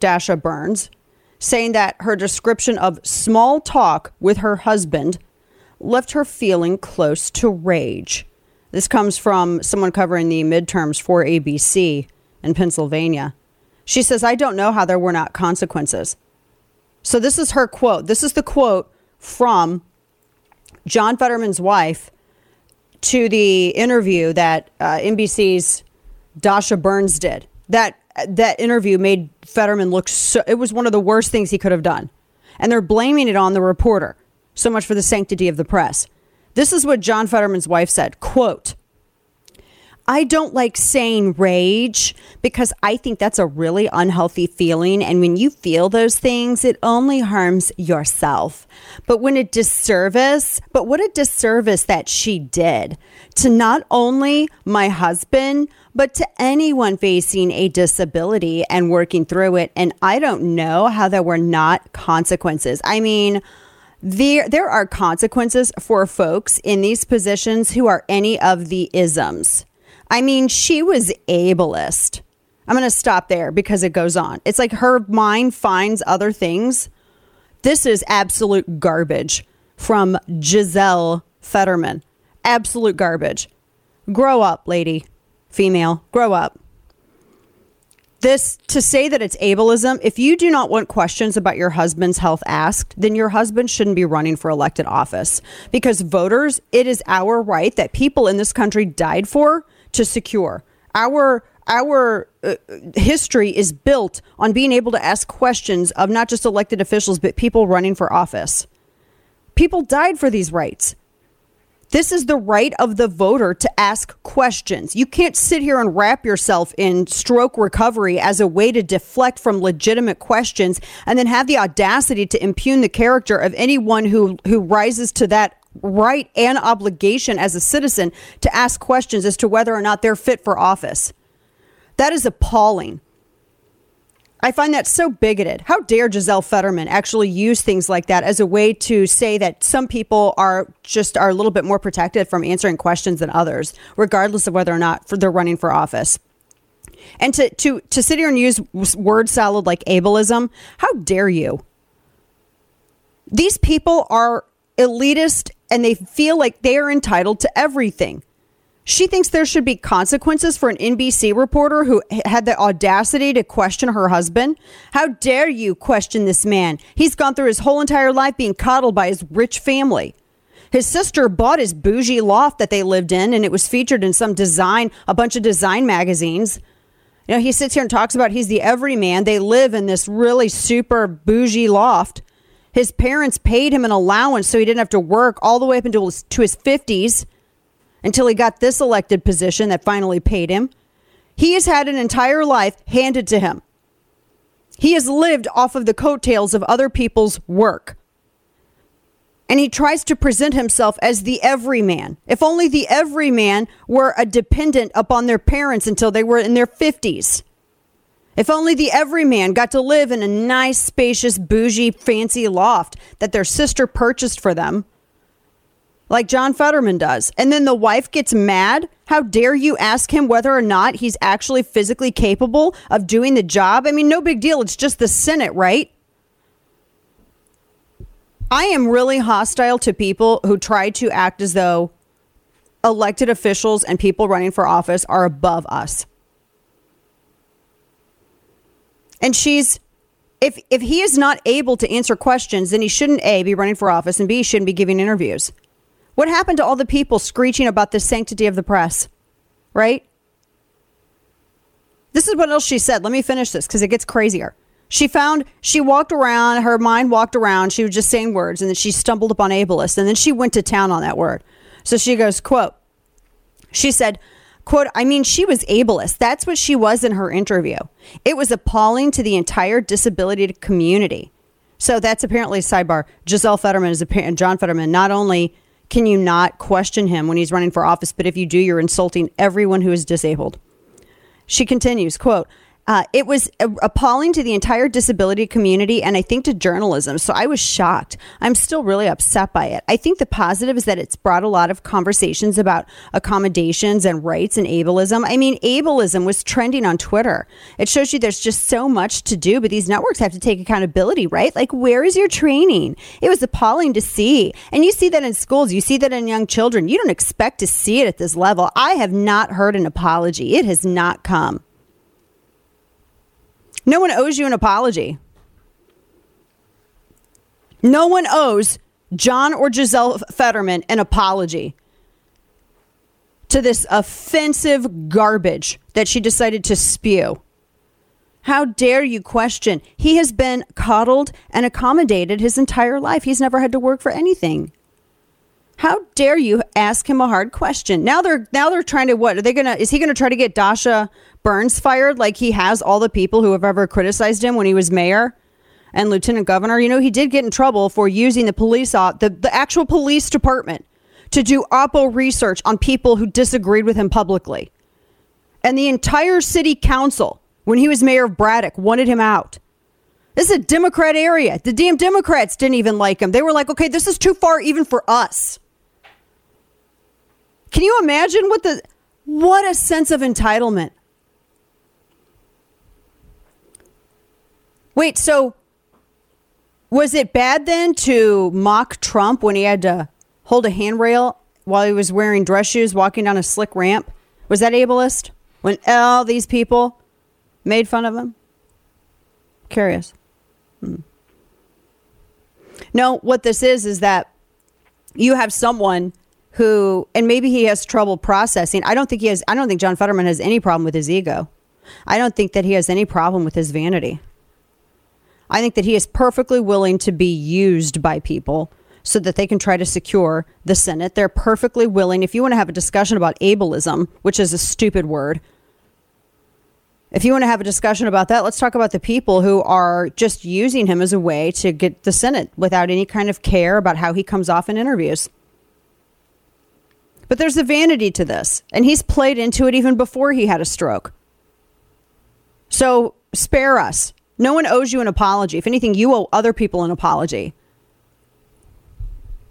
Dasha Burns, saying that her description of small talk with her husband left her feeling close to rage. This comes from someone covering the midterms for ABC in Pennsylvania. She says, I don't know how there were not consequences. So, this is her quote. This is the quote from John Fetterman's wife to the interview that uh, NBC's Dasha Burns did. That that interview made Fetterman look so. It was one of the worst things he could have done, and they're blaming it on the reporter. So much for the sanctity of the press. This is what John Fetterman's wife said. Quote. I don't like saying rage because I think that's a really unhealthy feeling. And when you feel those things, it only harms yourself. But when a disservice, but what a disservice that she did to not only my husband, but to anyone facing a disability and working through it. And I don't know how there were not consequences. I mean, there, there are consequences for folks in these positions who are any of the isms. I mean, she was ableist. I'm going to stop there because it goes on. It's like her mind finds other things. This is absolute garbage from Giselle Fetterman. Absolute garbage. Grow up, lady, female, grow up. This to say that it's ableism, if you do not want questions about your husband's health asked, then your husband shouldn't be running for elected office. Because voters, it is our right that people in this country died for to secure. Our our uh, history is built on being able to ask questions of not just elected officials but people running for office. People died for these rights. This is the right of the voter to ask questions. You can't sit here and wrap yourself in stroke recovery as a way to deflect from legitimate questions and then have the audacity to impugn the character of anyone who who rises to that right and obligation as a citizen to ask questions as to whether or not they're fit for office. That is appalling. I find that so bigoted. How dare Giselle Fetterman actually use things like that as a way to say that some people are just are a little bit more protected from answering questions than others, regardless of whether or not they're running for office. And to to to sit here and use word salad like ableism, how dare you? These people are elitist and they feel like they are entitled to everything. She thinks there should be consequences for an NBC reporter who had the audacity to question her husband. How dare you question this man? He's gone through his whole entire life being coddled by his rich family. His sister bought his bougie loft that they lived in, and it was featured in some design, a bunch of design magazines. You know, he sits here and talks about he's the everyman. They live in this really super bougie loft. His parents paid him an allowance so he didn't have to work all the way up until his, to his 50s until he got this elected position that finally paid him. He has had an entire life handed to him. He has lived off of the coattails of other people's work. And he tries to present himself as the everyman. If only the everyman were a dependent upon their parents until they were in their 50s. If only the everyman got to live in a nice, spacious, bougie, fancy loft that their sister purchased for them, like John Fetterman does. And then the wife gets mad. How dare you ask him whether or not he's actually physically capable of doing the job? I mean, no big deal. It's just the Senate, right? I am really hostile to people who try to act as though elected officials and people running for office are above us. And she's if if he is not able to answer questions, then he shouldn't A be running for office and B shouldn't be giving interviews. What happened to all the people screeching about the sanctity of the press? Right? This is what else she said. Let me finish this because it gets crazier. She found she walked around, her mind walked around, she was just saying words, and then she stumbled upon ableist, and then she went to town on that word. So she goes, quote, she said, quote, I mean, she was ableist. That's what she was in her interview. It was appalling to the entire disability community. So that's apparently sidebar. Giselle Fetterman is a parent. John Fetterman. Not only can you not question him when he's running for office, but if you do, you're insulting everyone who is disabled. She continues, quote, Uh, it was appalling to the entire disability community and I think to journalism. So I was shocked. I'm still really upset by it. I think the positive is that it's brought a lot of conversations about accommodations and rights and ableism. I mean, ableism was trending on Twitter. It shows you there's just so much to do, but these networks have to take accountability, right? Like, where is your training? It was appalling to see. And you see that in schools, you see that in young children. You don't expect to see it at this level. I have not heard an apology, it has not come. No one owes you an apology. No one owes John or Giselle Fetterman an apology to this offensive garbage that she decided to spew. How dare you question? He has been coddled and accommodated his entire life. He's never had to work for anything. How dare you ask him a hard question? Now they're now they're trying to what? Are they gonna is he gonna try to get Dasha Burns fired like he has all the people who have ever criticized him when he was mayor and lieutenant governor? You know, he did get in trouble for using the police uh, the, the actual police department to do oppo research on people who disagreed with him publicly. And the entire city council, when he was mayor of Braddock, wanted him out. This is a Democrat area. The damn Democrats didn't even like him. They were like, okay, this is too far even for us. Can you imagine what the what a sense of entitlement? Wait, so was it bad then to mock Trump when he had to hold a handrail while he was wearing dress shoes walking down a slick ramp? Was that ableist? When all these people made fun of him? Curious. Hmm. No, what this is is that you have someone who, and maybe he has trouble processing. I don't think he has, I don't think John Fetterman has any problem with his ego. I don't think that he has any problem with his vanity. I think that he is perfectly willing to be used by people so that they can try to secure the Senate. They're perfectly willing. If you want to have a discussion about ableism, which is a stupid word, if you want to have a discussion about that, let's talk about the people who are just using him as a way to get the Senate without any kind of care about how he comes off in interviews. But there's a vanity to this, and he's played into it even before he had a stroke. So spare us. No one owes you an apology. If anything, you owe other people an apology.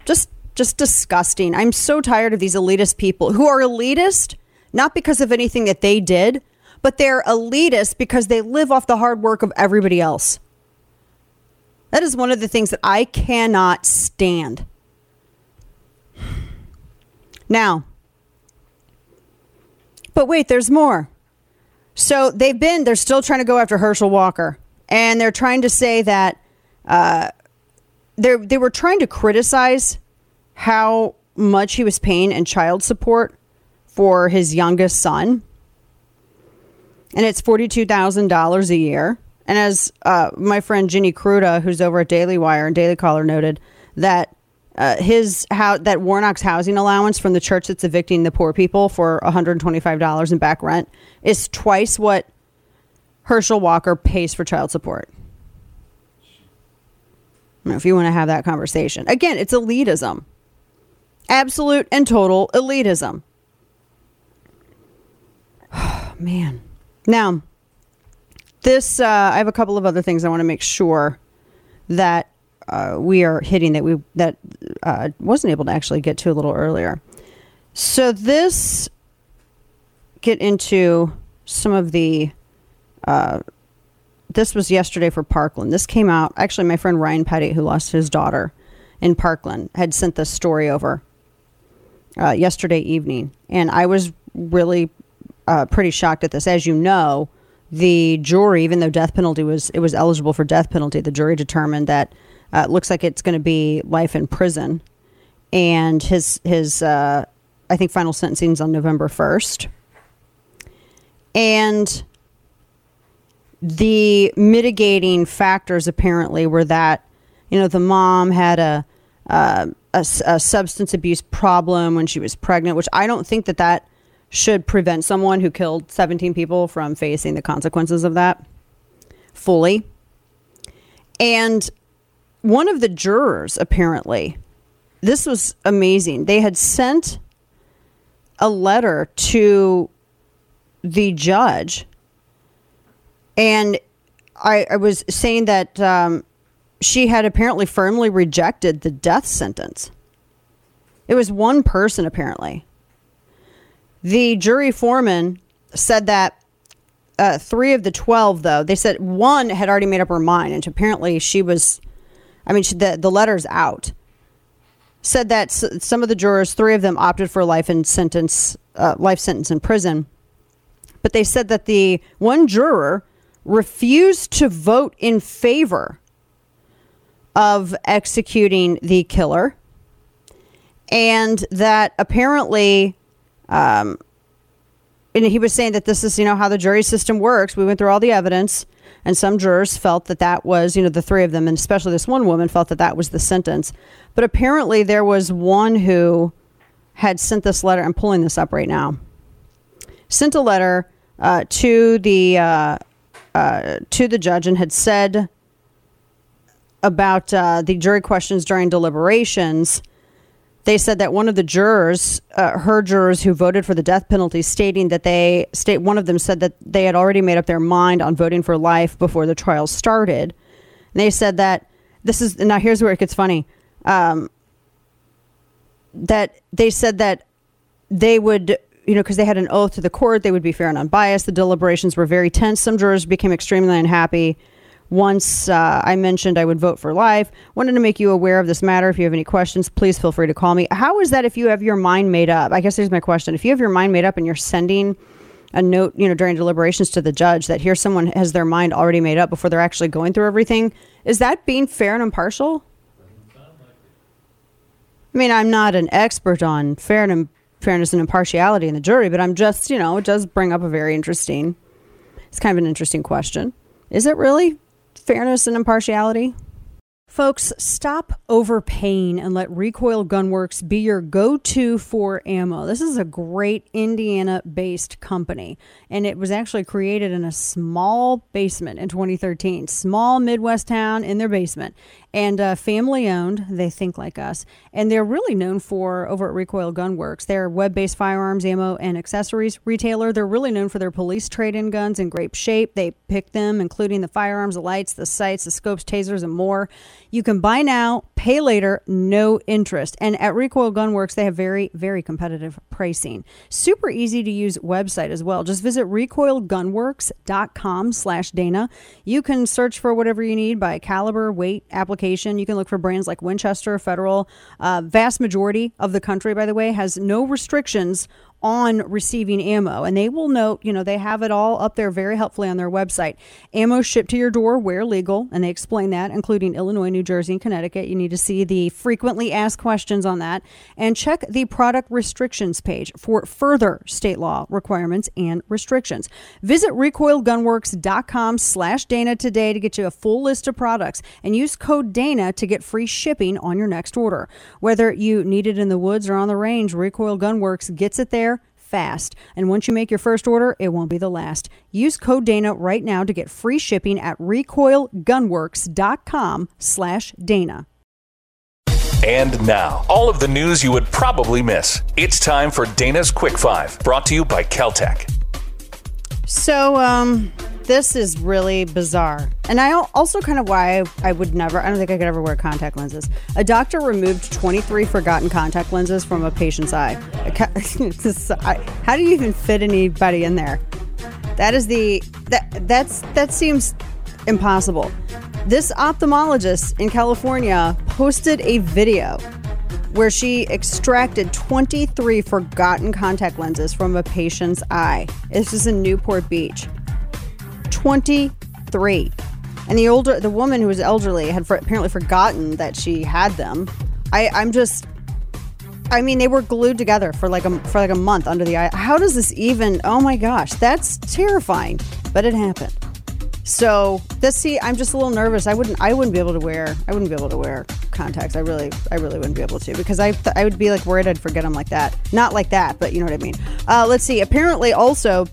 Just just disgusting. I'm so tired of these elitist people who are elitist not because of anything that they did, but they're elitist because they live off the hard work of everybody else. That is one of the things that I cannot stand. Now, but wait, there's more. So they've been, they're still trying to go after Herschel Walker. And they're trying to say that uh, they they were trying to criticize how much he was paying in child support for his youngest son. And it's $42,000 a year. And as uh, my friend Ginny Kruta, who's over at Daily Wire and Daily Caller, noted, that uh, his how that Warnock's housing allowance from the church that's evicting the poor people for $125 in back rent is twice what Herschel Walker pays for child support. If you want to have that conversation, again, it's elitism, absolute and total elitism. <sighs> Man, now this uh, I have a couple of other things I want to make sure that uh, we are hitting that we that uh, wasn't able to actually get to a little earlier. So this get into some of the. Uh, this was yesterday for Parkland. This came out actually. My friend Ryan Petty, who lost his daughter in Parkland, had sent this story over uh, yesterday evening, and I was really uh, pretty shocked at this. As you know, the jury, even though death penalty was it was eligible for death penalty, the jury determined that uh, looks like it's going to be life in prison, and his his uh, I think final sentencing is on November first, and the mitigating factors apparently were that you know the mom had a, uh, a a substance abuse problem when she was pregnant, which I don't think that that should prevent someone who killed 17 people from facing the consequences of that fully. And one of the jurors, apparently, this was amazing. They had sent a letter to the judge And I, I was saying that um, she had apparently firmly rejected the death sentence. It was one person, apparently. The jury foreman said that uh, three of the 12, though, they said one had already made up her mind, and apparently she was, I mean, the, the letter's out. Said that some of the jurors, three of them opted for life in sentence, uh, life sentence in prison. But they said that the one juror refused to vote in favor of executing the killer, and that apparently, um, and he was saying that this is you know how the jury system works. We went through all the evidence, and some jurors felt that that was you know the three of them, and especially this one woman felt that that was the sentence. But apparently, there was one who had sent this letter. I'm pulling this up right now. Sent a letter uh, to the uh, uh, to the judge and had said about uh, the jury questions during deliberations. They said that one of the jurors, uh, her jurors who voted for the death penalty, stating that they state one of them said that they had already made up their mind on voting for life before the trial started. And they said that this is now here's where it gets funny. Um, that they said that they would, you know, because they had an oath to the court, they would be fair and unbiased. The deliberations were very tense. Some jurors became extremely unhappy. Once uh, I mentioned I would vote for life, wanted to make you aware of this matter. If you have any questions, please feel free to call me. How is that if you have your mind made up? I guess here's my question. If you have your mind made up and you're sending a note, you know, during deliberations to the judge that here someone has their mind already made up before they're actually going through everything, is that being fair and impartial? I mean, I'm not an expert on fair and fairness and impartiality in the jury, but I'm just, you know, it does bring up a very interesting. It's kind of an interesting question. Is it really fairness and impartiality? Folks, stop overpaying and let Recoil Gunworks be your go to for ammo. This is a great Indiana based company, and it was actually created in a small basement in 2013. Small Midwest town in their basement, and uh, family owned. They think like us, and they're really known for over at Recoil Gunworks. They're web based firearms, ammo, and accessories retailer. They're really known for their police trade in guns in great shape. They pick them, including the firearms, the lights, the sights, the scopes, tasers, and more. You can buy now, pay later, no interest. And at Recoil Gunworks, they have very, very competitive pricing. Super easy to use website as well. Just visit recoilgunworks.com slash Dana. You can search for whatever you need by caliber, weight, application. You can look for brands like Winchester, Federal. Uh, vast majority of the country, by the way, has no restrictions on receiving ammo. And they will note you know they have it all up there very helpfully on their website. Ammo shipped to your door where legal and they explain that including illinois new jersey and connecticut. You need to see the frequently asked questions on that. And check the product restrictions page for further state law requirements and restrictions. Visit recoilgunworks.com slash dana today to get you a full list of products and use code dana to get free shipping on your next order. Whether you need it in the woods or on the range recoil gunworks gets it there fast. And once you make your first order, it won't be the last. Use code Dana right now to get free shipping at recoilgunworks.com slash Dana. And now, all of the news you would probably miss. It's time for Dana's Quick Five, brought to you by KelTec. So, um, this is really bizarre. And I also kind of why I, would never, I don't think I could ever wear contact lenses. A doctor removed 23 forgotten contact lenses from a patient's eye. <laughs> How do you even fit anybody in there? That is the, that, that's, that seems impossible. This ophthalmologist in California posted a video where she extracted 23 forgotten contact lenses from a patient's eye. This is in Newport Beach. 23. And the older, the woman who was elderly had for, apparently forgotten that she had them. I, I'm just, I mean, they were glued together for like a for like a month under the eye. How does this even? Oh my gosh, that's terrifying. But it happened. So this, see, I'm just a little nervous. I wouldn't, I wouldn't be able to wear, I wouldn't be able to wear contacts. I really, I really wouldn't be able to because I, I would be like worried I'd forget them like that. Not like that, but you know what I mean. Uh, let's see. Apparently, also,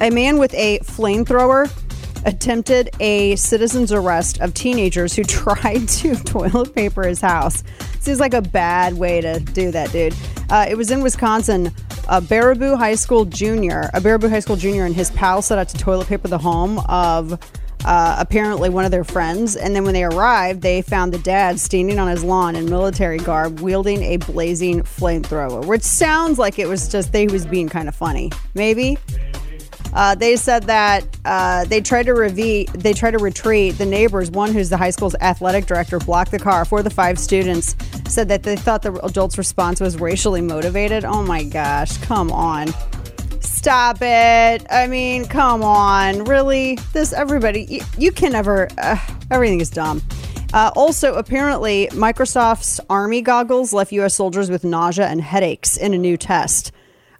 a man with a flamethrower attempted a citizen's arrest of teenagers who <laughs> tried to toilet paper his house. Seems like a bad way to do that, dude. Uh, it was in Wisconsin. a Baraboo High School junior, a Baraboo High School junior, and his pal set out to toilet paper the home of uh, apparently one of their friends. And then when they arrived, they found the dad standing on his lawn in military garb, wielding a blazing flamethrower, which sounds like it was just they was being kind of funny, maybe. Uh, they said that uh, they tried to rev- they tried to retreat. The neighbors, one who's the high school's athletic director, blocked the car. for the five students said that they thought the adult's response was racially motivated. Oh my gosh, come on. Stop it. I mean, come on. Really? This, everybody, you, you can never, uh, everything is dumb. Uh, also, apparently, Microsoft's Army goggles left U.S. soldiers with nausea and headaches in a new test.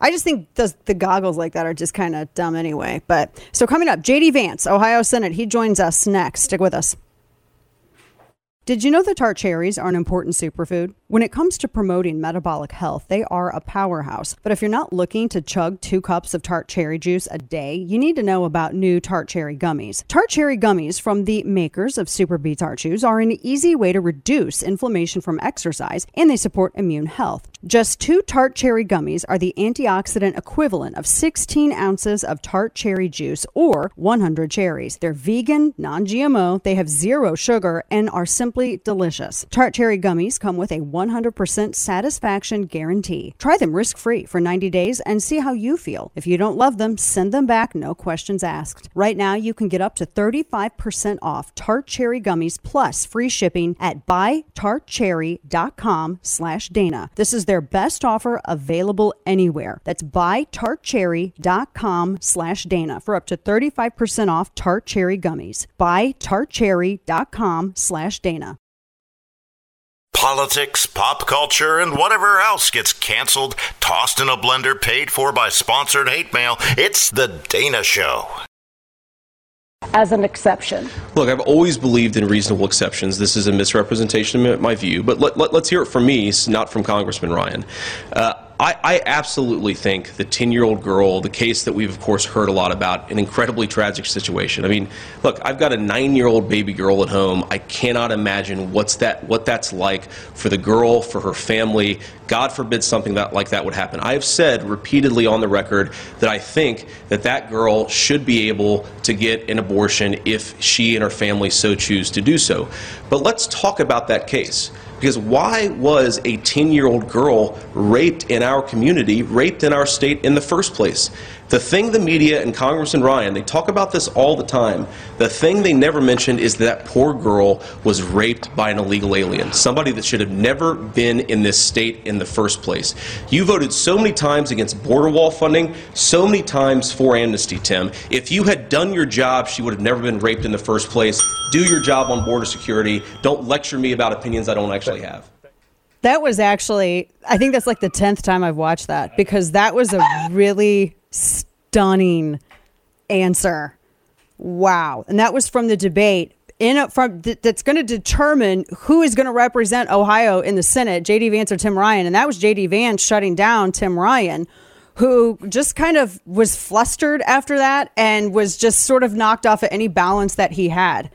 I just think the, the goggles like that are just kind of dumb anyway. But so coming up, JD Vance, Ohio Senate, he joins us next. Stick with us. Did you know that tart cherries are an important superfood? When it comes to promoting metabolic health, they are a powerhouse. But if you're not looking to chug two cups of tart cherry juice a day, you need to know about new tart cherry gummies. Tart cherry gummies from the makers of Super Tart Chews are an easy way to reduce inflammation from exercise and they support immune health. Just two tart cherry gummies are the antioxidant equivalent of 16 ounces of tart cherry juice or 100 cherries. They're vegan, non GMO, they have zero sugar, and are simply delicious. Tart cherry gummies come with a 100% satisfaction guarantee. Try them risk free for 90 days and see how you feel. If you don't love them, send them back, no questions asked. Right now, you can get up to 35% off tart cherry gummies plus free shipping at buytartcherry.com slash Dana. This is their best offer available anywhere. That's buytartcherry.com slash Dana for up to 35% off tart cherry gummies. Buytartcherry.com slash Dana. Politics, pop culture, and whatever else gets canceled, tossed in a blender, paid for by sponsored hate mail. It's The Dana Show. As an exception. Look, I've always believed in reasonable exceptions. This is a misrepresentation of my view, but let, us let, hear it from me, not from Congressman Ryan. Uh, I, I, absolutely think the 10 year old girl, the case that we've, of course, heard a lot about, an incredibly tragic situation. I mean, look, I've got a nine year old baby girl at home. I cannot imagine what's that, what that's like for the girl, for her family. God forbid something that, like that would happen. I have said repeatedly on the record that I think that that girl should be able to get an abortion if she and her family so choose to do so. But let's talk about that case. Because why was a 10 year old girl raped in our community, raped in our state in the first place? The thing the media and Congress and Ryan, they talk about this all the time. The thing they never mentioned is that poor girl was raped by an illegal alien, somebody that should have never been in this state in the first place. You voted so many times against border wall funding, so many times for amnesty, Tim. If you had done your job, she would have never been raped in the first place. Do your job on border security. Don't lecture me about opinions I don't actually have. That was actually, I think that's like the 10th time I've watched that because that was a really stunning answer. Wow. And that was from the debate in a, from th- that's going to determine who is going to represent Ohio in the Senate, JD Vance or Tim Ryan. And that was JD Vance shutting down Tim Ryan, who just kind of was flustered after that and was just sort of knocked off of any balance that he had.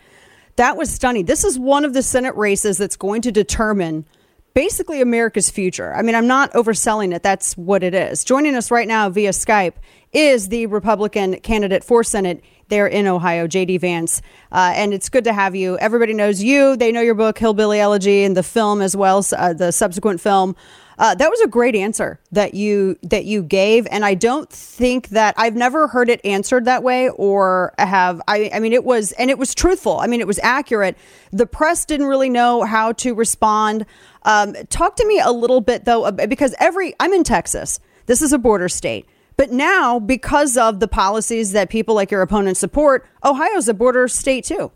That was stunning. This is one of the Senate races that's going to determine basically America's future. I mean, I'm not overselling it. That's what it is. Joining us right now via Skype is the Republican candidate for Senate there in Ohio, JD Vance. Uh, and it's good to have you. Everybody knows you. They know your book, Hillbilly Elegy, and the film as well, uh, the subsequent film. Uh, that was a great answer that you that you gave, and I don't think that I've never heard it answered that way, or have I? I mean, it was and it was truthful. I mean, it was accurate. The press didn't really know how to respond. Um, talk to me a little bit though, because every I'm in Texas. This is a border state. But now, because of the policies that people like your opponents support, Ohio's a border state too.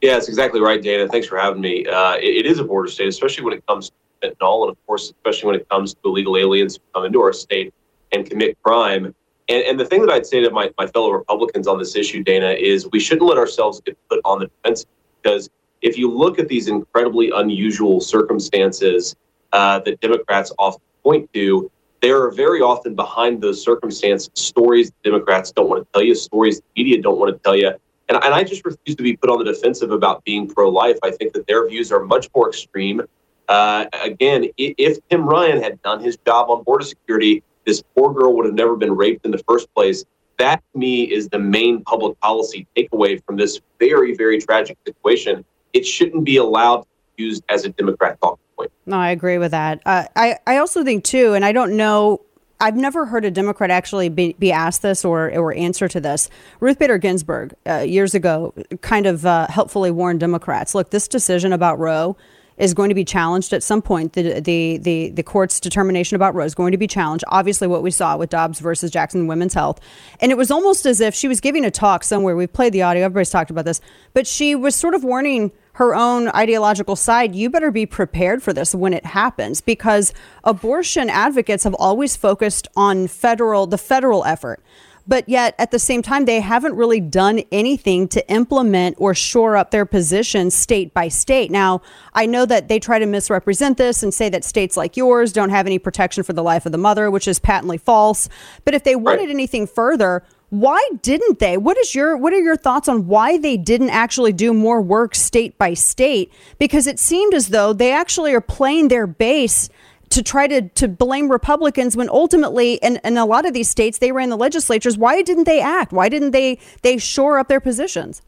Yeah, that's exactly right, Dana. Thanks for having me. Uh, it, it is a border state, especially when it comes to fentanyl, and of course, especially when it comes to illegal aliens who come into our state and commit crime. And, and the thing that I'd say to my, my fellow Republicans on this issue, Dana, is we shouldn't let ourselves get put on the defensive because if you look at these incredibly unusual circumstances uh, that Democrats often point to, there are very often behind those circumstances stories Democrats don't want to tell you, stories the media don't want to tell you. And, and I just refuse to be put on the defensive about being pro life. I think that their views are much more extreme. Uh, again, if Tim Ryan had done his job on border security, this poor girl would have never been raped in the first place. That to me is the main public policy takeaway from this very, very tragic situation. It shouldn't be allowed used as a Democrat talking point. No, I agree with that. Uh, I, I also think, too, and I don't know I've never heard a Democrat actually be, be, asked this or or answer to this. Ruth Bader Ginsburg uh, years ago kind of uh, helpfully warned Democrats: Look, this decision about Roe is going to be challenged at some point. The, the, the, the court's determination about Roe is going to be challenged. Obviously, what we saw with Dobbs versus Jackson Women's Health. And it was almost as if she was giving a talk somewhere. We've played the audio, everybody's talked about this, but she was sort of warning her own ideological side, you better be prepared for this when it happens because abortion advocates have always focused on federal the federal effort but yet at the same time, they haven't really done anything to implement or shore up their position state by state. Now, I know that they try to misrepresent this and say that states like yours don't have any protection for the life of the mother, which is patently false. But if they wanted right. anything further, why didn't they? What is your what are your thoughts on why they didn't actually do more work state by state? Because it seemed as though they actually are playing their base to try to, to blame Republicans when ultimately in, in a lot of these states they ran the legislatures. Why didn't they act? Why didn't they they shore up their positions?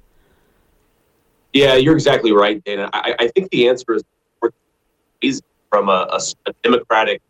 Yeah, you're exactly right, Dana. I, I think the answer is from a, a, a democratic,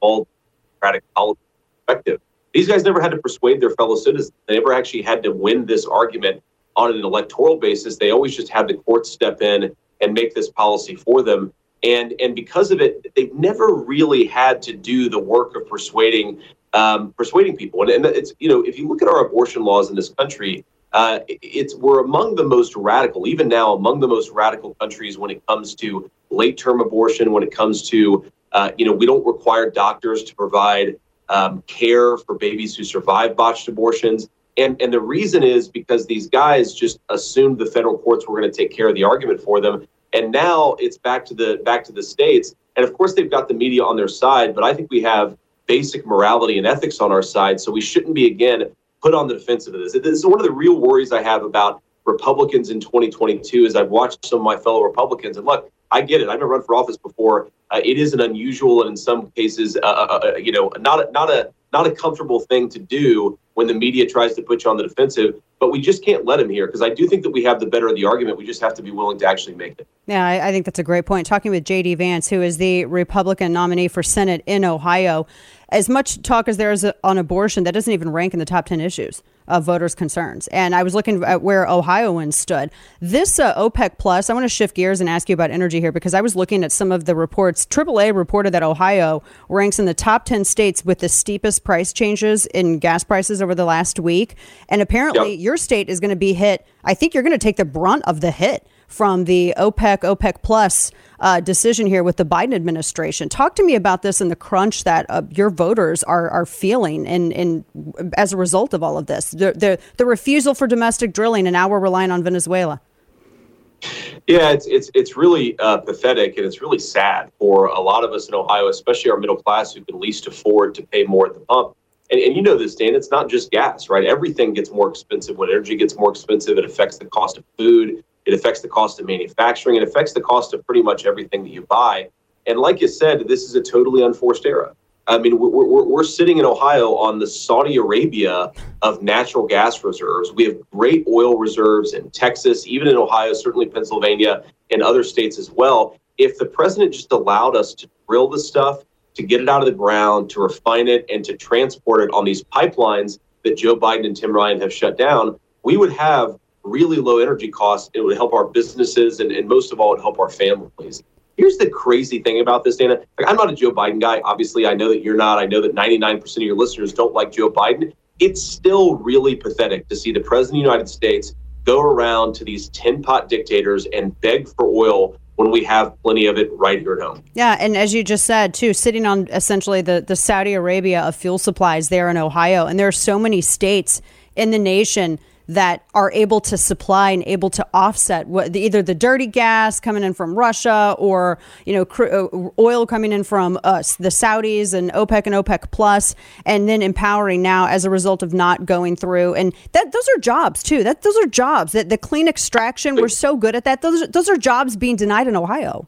all democratic policy perspective. These guys never had to persuade their fellow citizens. They never actually had to win this argument on an electoral basis. They always just had the courts step in and make this policy for them and and because of it, they've never really had to do the work of persuading um, persuading people. And, and it's you know if you look at our abortion laws in this country, uh, it's we're among the most radical, even now among the most radical countries when it comes to late term abortion. When it comes to uh, you know we don't require doctors to provide um, care for babies who survive botched abortions. And, and the reason is because these guys just assumed the federal courts were going to take care of the argument for them. And now it's back to the back to the states. And of course they've got the media on their side but i think we have basic morality and ethics on our side so we shouldn't be again put on the defensive of this. This is one of the real worries i have about republicans in 2022 is i've watched some of my fellow republicans and look i get it i've never run for office before uh, it is an unusual and in some cases uh, uh, uh you know not a, not a not a comfortable thing to do when the media tries to put you on the defensive but we just can't let him here because I do think that we have the better of the argument. We just have to be willing to actually make it. Yeah, I, I think that's a great point. Talking with J.D. Vance, who is the Republican nominee for Senate in Ohio, as much talk as there is on abortion, that doesn't even rank in the top 10 issues of voters' concerns. And I was looking at where Ohioans stood. This uh, OPEC Plus, I want to shift gears and ask you about energy here because I was looking at some of the reports. AAA reported that Ohio ranks in the top 10 states with the steepest price changes in gas prices over the last week. And apparently, yep. your state is going to be hit. I think you're going to take the brunt of the hit from the OPEC, OPEC Plus uh, decision here with the Biden administration. Talk to me about this and the crunch that uh, your voters are, are feeling in, in, as a result of all of this. The, the, the refusal for domestic drilling, and now we're relying on Venezuela. Yeah, it's it's it's really uh, pathetic and it's really sad for a lot of us in Ohio, especially our middle class who can least afford to pay more at the pump. And, and you know this, Dan, it's not just gas, right? Everything gets more expensive. When energy gets more expensive, it affects the cost of food. It affects the cost of manufacturing. It affects the cost of pretty much everything that you buy. And like you said, this is a totally unforced era. I mean, we're, we're, we're sitting in Ohio on the Saudi Arabia of natural gas reserves. We have great oil reserves in Texas, even in Ohio, certainly Pennsylvania, and other states as well. If the president just allowed us to drill the stuff, to get it out of the ground, to refine it, and to transport it on these pipelines that Joe Biden and Tim Ryan have shut down, we would have really low energy costs. It would help our businesses and, and most of all, it would help our families. Here's the crazy thing about this, Dana. Like, I'm not a Joe Biden guy. Obviously, I know that you're not. I know that 99% of your listeners don't like Joe Biden. It's still really pathetic to see the president of the United States go around to these tin pot dictators and beg for oil when we have plenty of it right here at home. Yeah, and as you just said too, sitting on essentially the, the Saudi Arabia of fuel supplies there in Ohio, and there are so many states in the nation that are able to supply and able to offset what, either the dirty gas coming in from Russia or you know cr- uh, oil coming in from us, the Saudis and OPEC and OPEC plus, and then empowering now as a result of not going through. And that those are jobs too. That those are jobs. That the clean extraction, we're so good at that. Those those are jobs being denied in Ohio.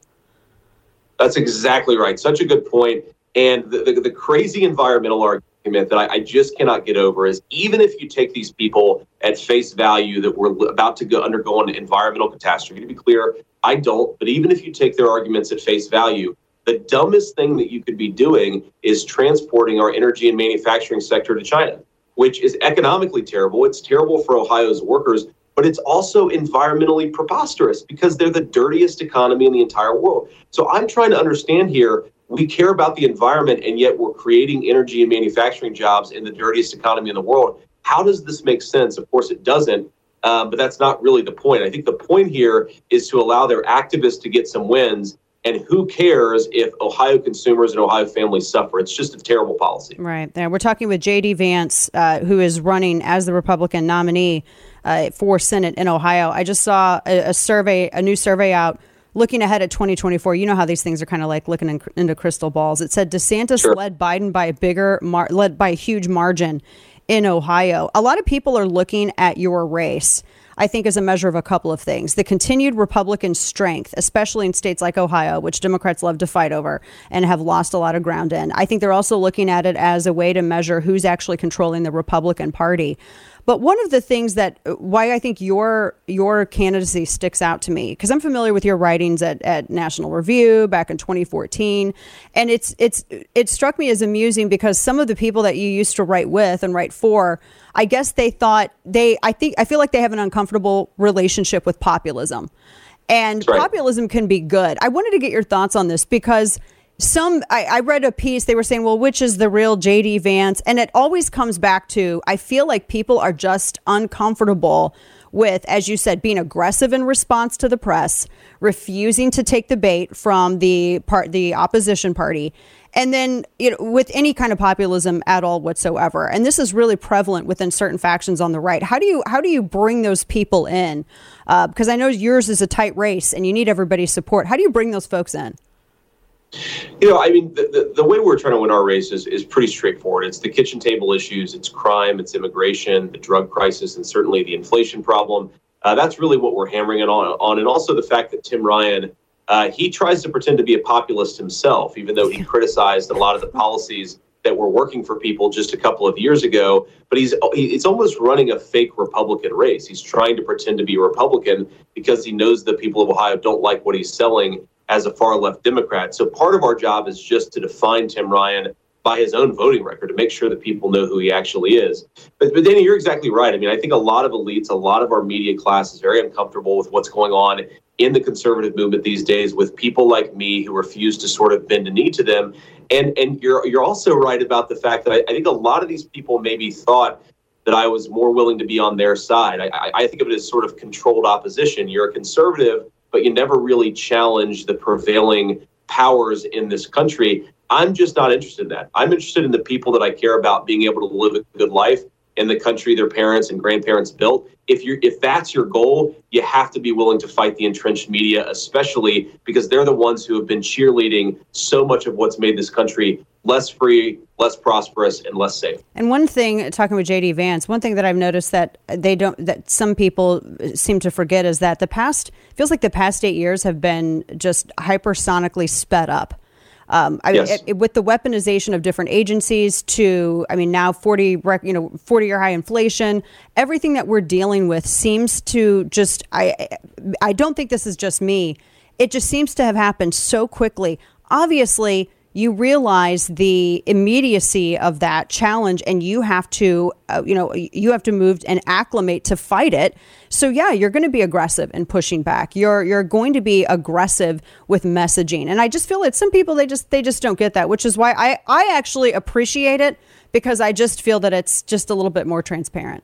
That's exactly right. Such a good point. And the, the, the crazy environmental argument that I, I, just cannot get over is even if you take these people at face value that we're about to go undergo an environmental catastrophe, to be clear, I don't, but even if you take their arguments at face value, the dumbest thing that you could be doing is transporting our energy and manufacturing sector to China, which is economically terrible. It's terrible for Ohio's workers, but it's also environmentally preposterous because they're the dirtiest economy in the entire world. So I'm trying to understand here we care about the environment and yet we're creating energy and manufacturing jobs in the dirtiest economy in the world. How does this make sense? Of course, it doesn't. Um, but that's not really the point. I think the point here is to allow their activists to get some wins. And who cares if Ohio consumers and Ohio families suffer? It's just a terrible policy. Right. There. We're talking with J.D. Vance, uh, who is running as the Republican nominee uh, for Senate in Ohio. I just saw a, a survey, a new survey out looking ahead at 2024, you know how these things are kind of like looking in, into crystal balls. It said DeSantis sure. led Biden by a bigger, mar- led by a huge margin in Ohio. A lot of people are looking at your race. I think as a measure of a couple of things. The continued Republican strength, especially in states like Ohio, which Democrats love to fight over and have lost a lot of ground in. I think they're also looking at it as a way to measure who's actually controlling the Republican Party. But one of the things that uh, why I think your your candidacy sticks out to me because I'm familiar with your writings at, at National Review back in 2014, and it's it's it struck me as amusing because some of the people that you used to write with and write for, I guess they thought they I think I feel like they have an uncomfortable relationship with populism, and right. populism can be good. I wanted to get your thoughts on this because some I, I, read a piece they were saying well which is the real jd vance? And it always comes back to i feel like people are just uncomfortable with as you said being aggressive in response to the press refusing to take the bait from the part the opposition party and then you know with any kind of populism at all whatsoever. And this is really prevalent within certain factions on the right. How do you how do you bring those people in? Uh, because i know yours is a tight race and you need everybody's support. How do you bring those folks in you know, I mean, the, the, the, way we're trying to win our race is, is pretty straightforward. It's the kitchen table issues, it's crime, it's immigration, the drug crisis, and certainly the inflation problem. Uh, that's really what we're hammering it on, on. And also the fact that Tim Ryan, uh, he tries to pretend to be a populist himself, even though he criticized a lot of the policies that were working for people just a couple of years ago. But he's it's almost running a fake Republican race. He's trying to pretend to be a Republican because he knows the people of Ohio don't like what he's selling as a far left Democrat. So part of our job is just to define Tim Ryan by his own voting record to make sure that people know who he actually is. But, but Danny, you're exactly right. I mean, I think a lot of elites, a lot of our media class is very uncomfortable with what's going on in the conservative movement these days with people like me who refuse to sort of bend a knee to them. And and you're you're also right about the fact that I, I think a lot of these people maybe thought that I was more willing to be on their side. I, I think of it as sort of controlled opposition. You're a conservative but you never really challenge the prevailing powers in this country. I'm just not interested in that. I'm interested in the people that I care about being able to live a good life in the country their parents and grandparents built. If you if that's your goal, you have to be willing to fight the entrenched media, especially because they're the ones who have been cheerleading so much of what's made this country less free, less prosperous, and less safe. And one thing, talking with JD Vance, one thing that I've noticed that they don't, that some people seem to forget is that the past feels like the past eight years have been just hypersonically sped up. Um, I yes. mean, it, with the weaponization of different agencies to, I mean, now 40, you know, 40 year high inflation, everything that we're dealing with seems to just, I, I don't think this is just me. It just seems to have happened so quickly. Obviously, you realize the immediacy of that challenge and you have to uh, you know you have to move and acclimate to fight it. So yeah you're going to be aggressive and pushing back. You're you're going to be aggressive with messaging. And i just feel that some people they just they just don't get that which is why i i actually appreciate it because i just feel that it's just a little bit more transparent.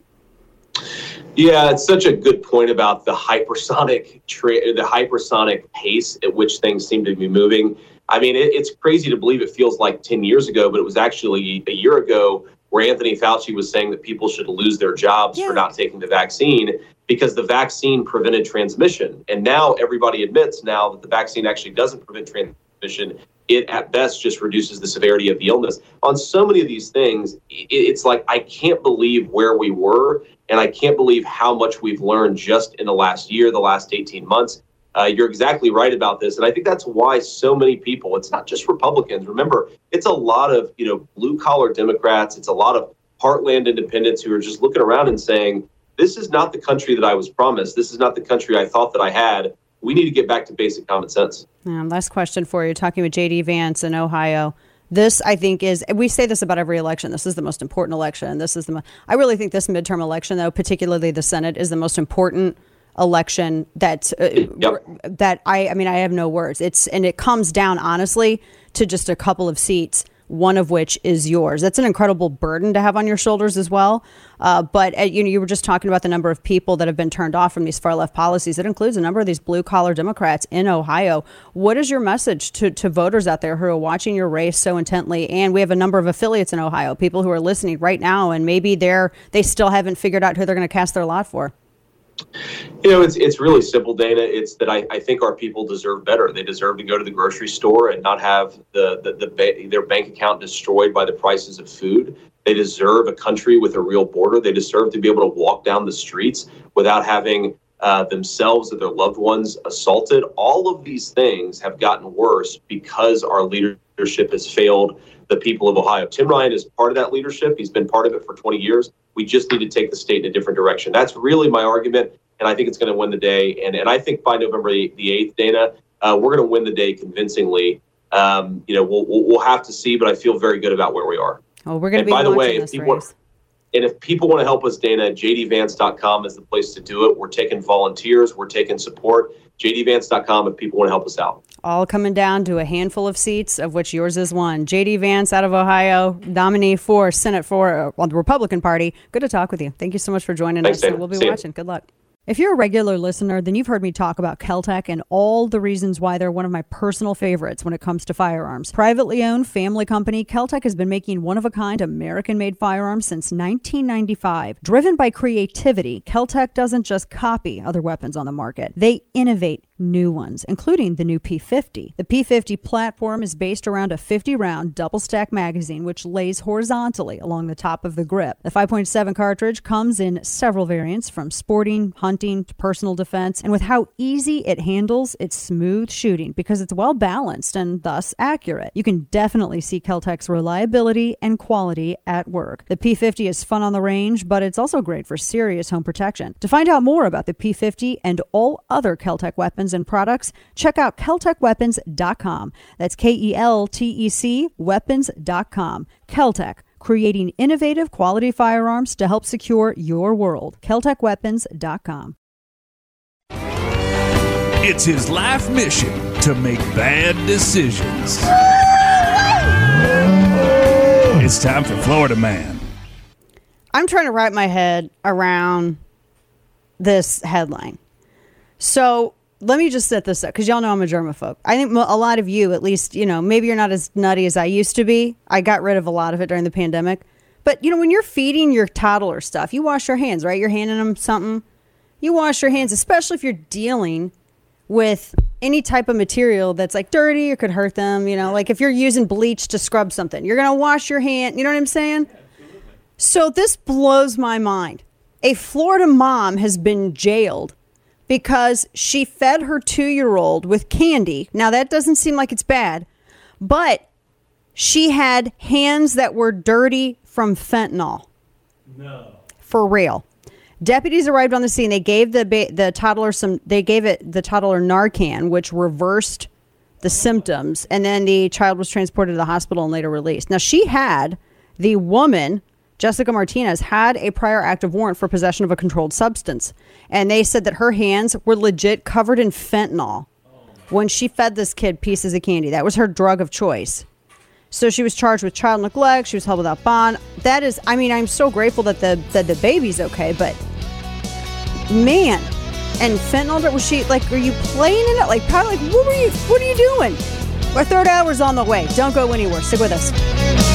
Yeah, it's such a good point about the hypersonic tra- the hypersonic pace at which things seem to be moving. I mean, it, it's crazy to believe it feels like 10 years ago, but it was actually a year ago where Anthony Fauci was saying that people should lose their jobs yeah. for not taking the vaccine because the vaccine prevented transmission. And now everybody admits now that the vaccine actually doesn't prevent transmission. It at best just reduces the severity of the illness. On so many of these things, it's like I can't believe where we were, and I can't believe how much we've learned just in the last year, the last 18 months. Uh, you're exactly right about this, and I think that's why so many people. It's not just Republicans. Remember, it's a lot of you know blue collar Democrats. It's a lot of heartland independents who are just looking around and saying, "This is not the country that I was promised. This is not the country I thought that I had." We need to get back to basic common sense. Last question for you. Talking with JD Vance in Ohio. This, I think, is we say this about every election. This is the most important election. This is the. Mo- I really think this midterm election, though, particularly the Senate, is the most important election that uh, Yep. that I. I mean, I have no words. It's and it comes down honestly to just a couple of seats. One of which is yours. That's an incredible burden to have on your shoulders as well. Uh, but uh, you know, you were just talking about the number of people that have been turned off from these far left policies. It includes a number of these blue collar Democrats in Ohio. What is your message to, to voters out there who are watching your race so intently? And we have a number of affiliates in Ohio, people who are listening right now, and maybe they're they still haven't figured out who they're going to cast their lot for. You know, it's it's really simple, Dana. It's that I, I think our people deserve better. They deserve to go to the grocery store and not have the, the, the ba- their bank account destroyed by the prices of food. They deserve a country with a real border. They deserve to be able to walk down the streets without having uh, themselves or their loved ones assaulted. All of these things have gotten worse because our leadership has failed the people of Ohio. Tim Ryan is part of that leadership. He's been part of it for 20 years. We just need to take the state in a different direction. That's really my argument, and I think it's going to win the day. And and I think by November the 8th, Dana, uh, we're going to win the day convincingly. Um, you know, we'll, we'll we'll have to see, but I feel very good about where we are. Oh, we're going to be by the way, if people, race. And if people want to help us, Dana, jdvance.com is the place to do it. We're taking volunteers, we're taking support. jdvance.com if people want to help us out. all coming down to a handful of seats, of which yours is one. JD Vance out of Ohio, nominee for Senate for uh, well, the Republican Party. Good to talk with you. Thank you so much for joining Thanks, us. Dana. we'll be See watching. Good luck. If you're a regular listener, then you've heard me talk about KelTec and all the reasons why they're one of my personal favorites when it comes to firearms. Privately owned family company, KelTec has been making one of a kind American made firearms since 1995. Driven by creativity, KelTec doesn't just copy other weapons on the market, they innovate new ones, including the new P50. The P50 platform is based around a 50 round double stack magazine, which lays horizontally along the top of the grip. The 5.7 cartridge comes in several variants from sporting, hunting, to personal defense, and with how easy it handles, it's smooth shooting because it's well balanced and thus accurate. You can definitely see KelTec's reliability and quality at work. The P50 is fun on the range, but it's also great for serious home protection. To find out more about the P50 and all other KelTec weapons and products, check out KelTecWeapons.com. That's K E L T E C weapons.com. KelTec, creating innovative quality firearms to help secure your world. KelTecWeapons.com. It's his life mission to make bad decisions. It's time for Florida Man. I'm trying to wrap my head around this headline. So let me just set this up because y'all know I'm a germaphobe. I think a lot of you, at least, you know, maybe you're not as nutty as I used to be. I got rid of a lot of it during the pandemic. But, you know, when you're feeding your toddler stuff, you wash your hands, right? You're handing them something. You wash your hands, especially if you're dealing with any type of material that's like dirty or could hurt them. You know, like if you're using bleach to scrub something, you're going to wash your hand. You know what I'm saying? So this blows my mind. A Florida mom has been jailed because she fed her two year old with candy. Now, that doesn't seem like it's bad, but she had hands that were dirty from fentanyl. No. For real. Deputies arrived on the scene. They gave the ba- the toddler some. They gave it the toddler Narcan, which reversed the symptoms, and then the child was transported to the hospital and later released. Now she had the woman Jessica Martinez had a prior active warrant for possession of a controlled substance, and they said that her hands were legit covered in fentanyl when she fed this kid pieces of candy. That was her drug of choice. So she was charged with child neglect. She was held without bond. That is, I mean, I'm so grateful that the that the baby's okay, but man, and fentanyl. Was she like? Are you playing in it? Like, probably. Like, what were you? What are you doing? Our third hour's on the way. Don't go anywhere. Stick with us.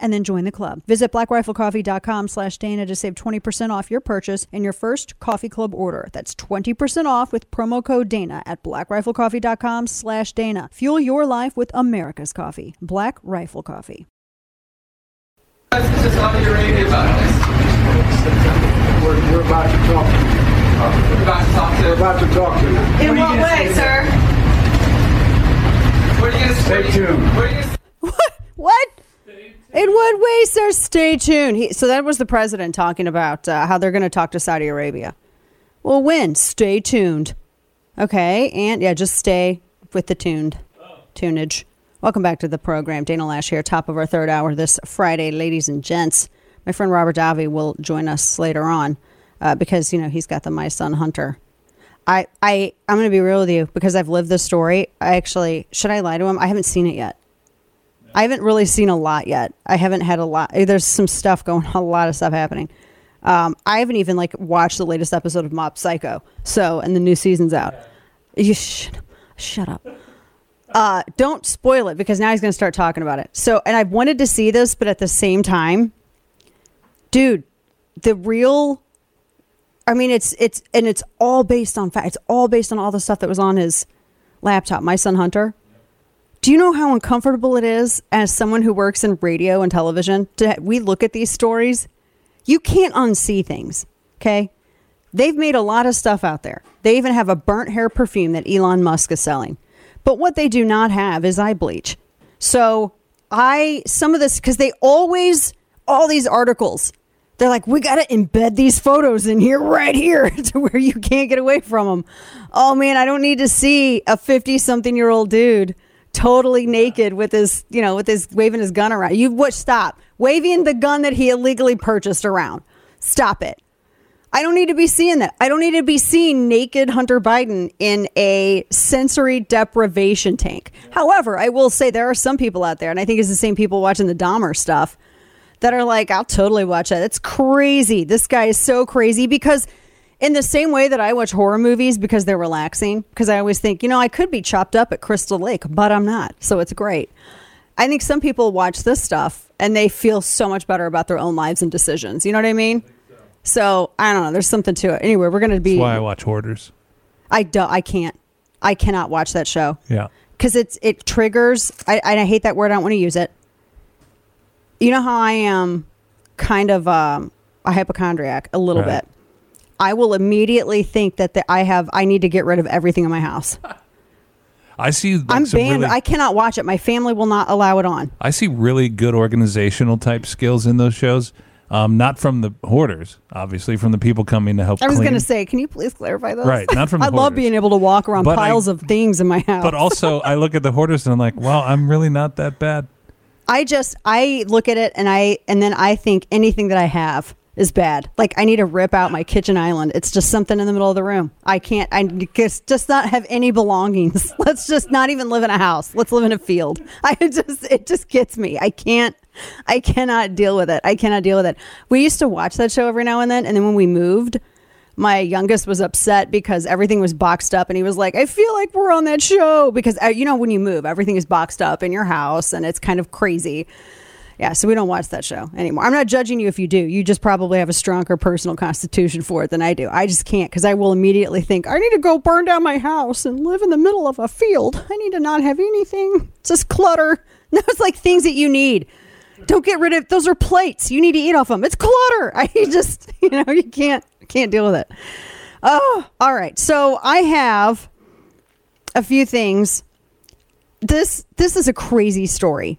and then join the club. Visit blackriflecoffee.com slash Dana to save 20% off your purchase and your first coffee club order. That's 20% off with promo code Dana at blackriflecoffee.com slash Dana. Fuel your life with America's coffee. Black Rifle Coffee. to Saudi Arabia about this. We're, we're about to talk. We're about to talk to. We're about to talk to you. In what way, sir? What are you gonna Stay tuned. What are you gonna <laughs> What? In what way, sir? Stay tuned. He, so that was the president talking about uh, how they're going to talk to Saudi Arabia. Well, when? Stay tuned. Okay, and yeah, just stay with the tuned tunage. Welcome back to the program. Dana Loesch here, top of our third hour this Friday, ladies and gents. My friend Robert Davi will join us later on uh, because you know he's got the My Son Hunter. I I I'm going to be real with you because I've lived this story. I actually should I lie to him? I haven't seen it yet. I haven't really seen a lot yet. I haven't had a lot. There's some stuff going, <laughs> a lot of stuff happening. Um, I haven't even like watched the latest episode of Mob Psycho. So, and the new season's out. You shut, shut up. Uh, don't spoil it because now he's going to start talking about it. So, and I've wanted to see this, but at the same time, dude, the real. I mean, it's it's and it's all based on fact. It's all based on all the stuff that was on his laptop. My son Hunter. Do you know how uncomfortable it is as someone who works in radio and television to we look at these stories? You can't unsee things, okay? They've made a lot of stuff out there. They even have a burnt hair perfume that Elon Musk is selling. But what they do not have is eye bleach. So, I some of this cuz they always all these articles they're like, we got to embed these photos in here, right here, <laughs> to where you can't get away from them. Oh man, I don't need to see a 50 something year old dude totally naked with his, you know, with his waving his gun around. You what? Stop waving the gun that he illegally purchased around. Stop it. I don't need to be seeing that. I don't need to be seeing naked Hunter Biden in a sensory deprivation tank. However, I will say there are some people out there, and I think it's the same people watching the Dahmer stuff that are like, I'll totally watch that. It's crazy. This guy is so crazy because, in the same way that I watch horror movies because they're relaxing, because I always think, you know, I could be chopped up at Crystal Lake, but I'm not. So it's great. I think some people watch this stuff and they feel so much better about their own lives and decisions. You know what I mean? So I don't know. There's something to it. Anyway, we're going to be. That's why I watch Hoarders. I don't. I can't. I cannot watch that show Yeah. because it's it triggers. I I hate that word. I don't want to use it. You know how I am, kind of um, a hypochondriac a little Right. bit. I will immediately think that the, I have. I need to get rid of everything in my house. <laughs> I see. Like, I'm banned. really- I cannot watch it. My family will not allow it on. I see really good organizational type skills in those shows. Um, not from the hoarders, obviously, from the people coming to help. I was going to say, can you please clarify those? Right, not from <laughs> I the love being able to walk around But I- piles of things in my house. But also, I look at the hoarders and I'm like, wow, I'm really not that bad. I just I look at it and I and then I think anything that I have is bad. Like I need to rip out my kitchen island. It's just something in the middle of the room. I can't. I just just not have any belongings. <laughs> Let's just not even live in a house. Let's live in a field. <laughs> I just it just gets me. I can't. I cannot deal with it. I cannot deal with it. We used to watch that show every now and then, and then when we moved, my youngest was upset because everything was boxed up and he was like i feel like we're on that show because uh, you know when you move everything is boxed up in your house and it's kind of crazy yeah so we don't watch that show anymore. I'm not judging you if you do. You just probably have a stronger personal constitution for it than i do. I just can't because i will immediately think i need to go burn down my house and live in the middle of a field. I need to not have anything. It's just clutter. <laughs> No it's like things that you need. Don't get rid of those are plates. You need to eat off them it's clutter. <laughs> I just <laughs> you know you can't can't deal with it. Oh all right. So i have a few things. This this is a crazy story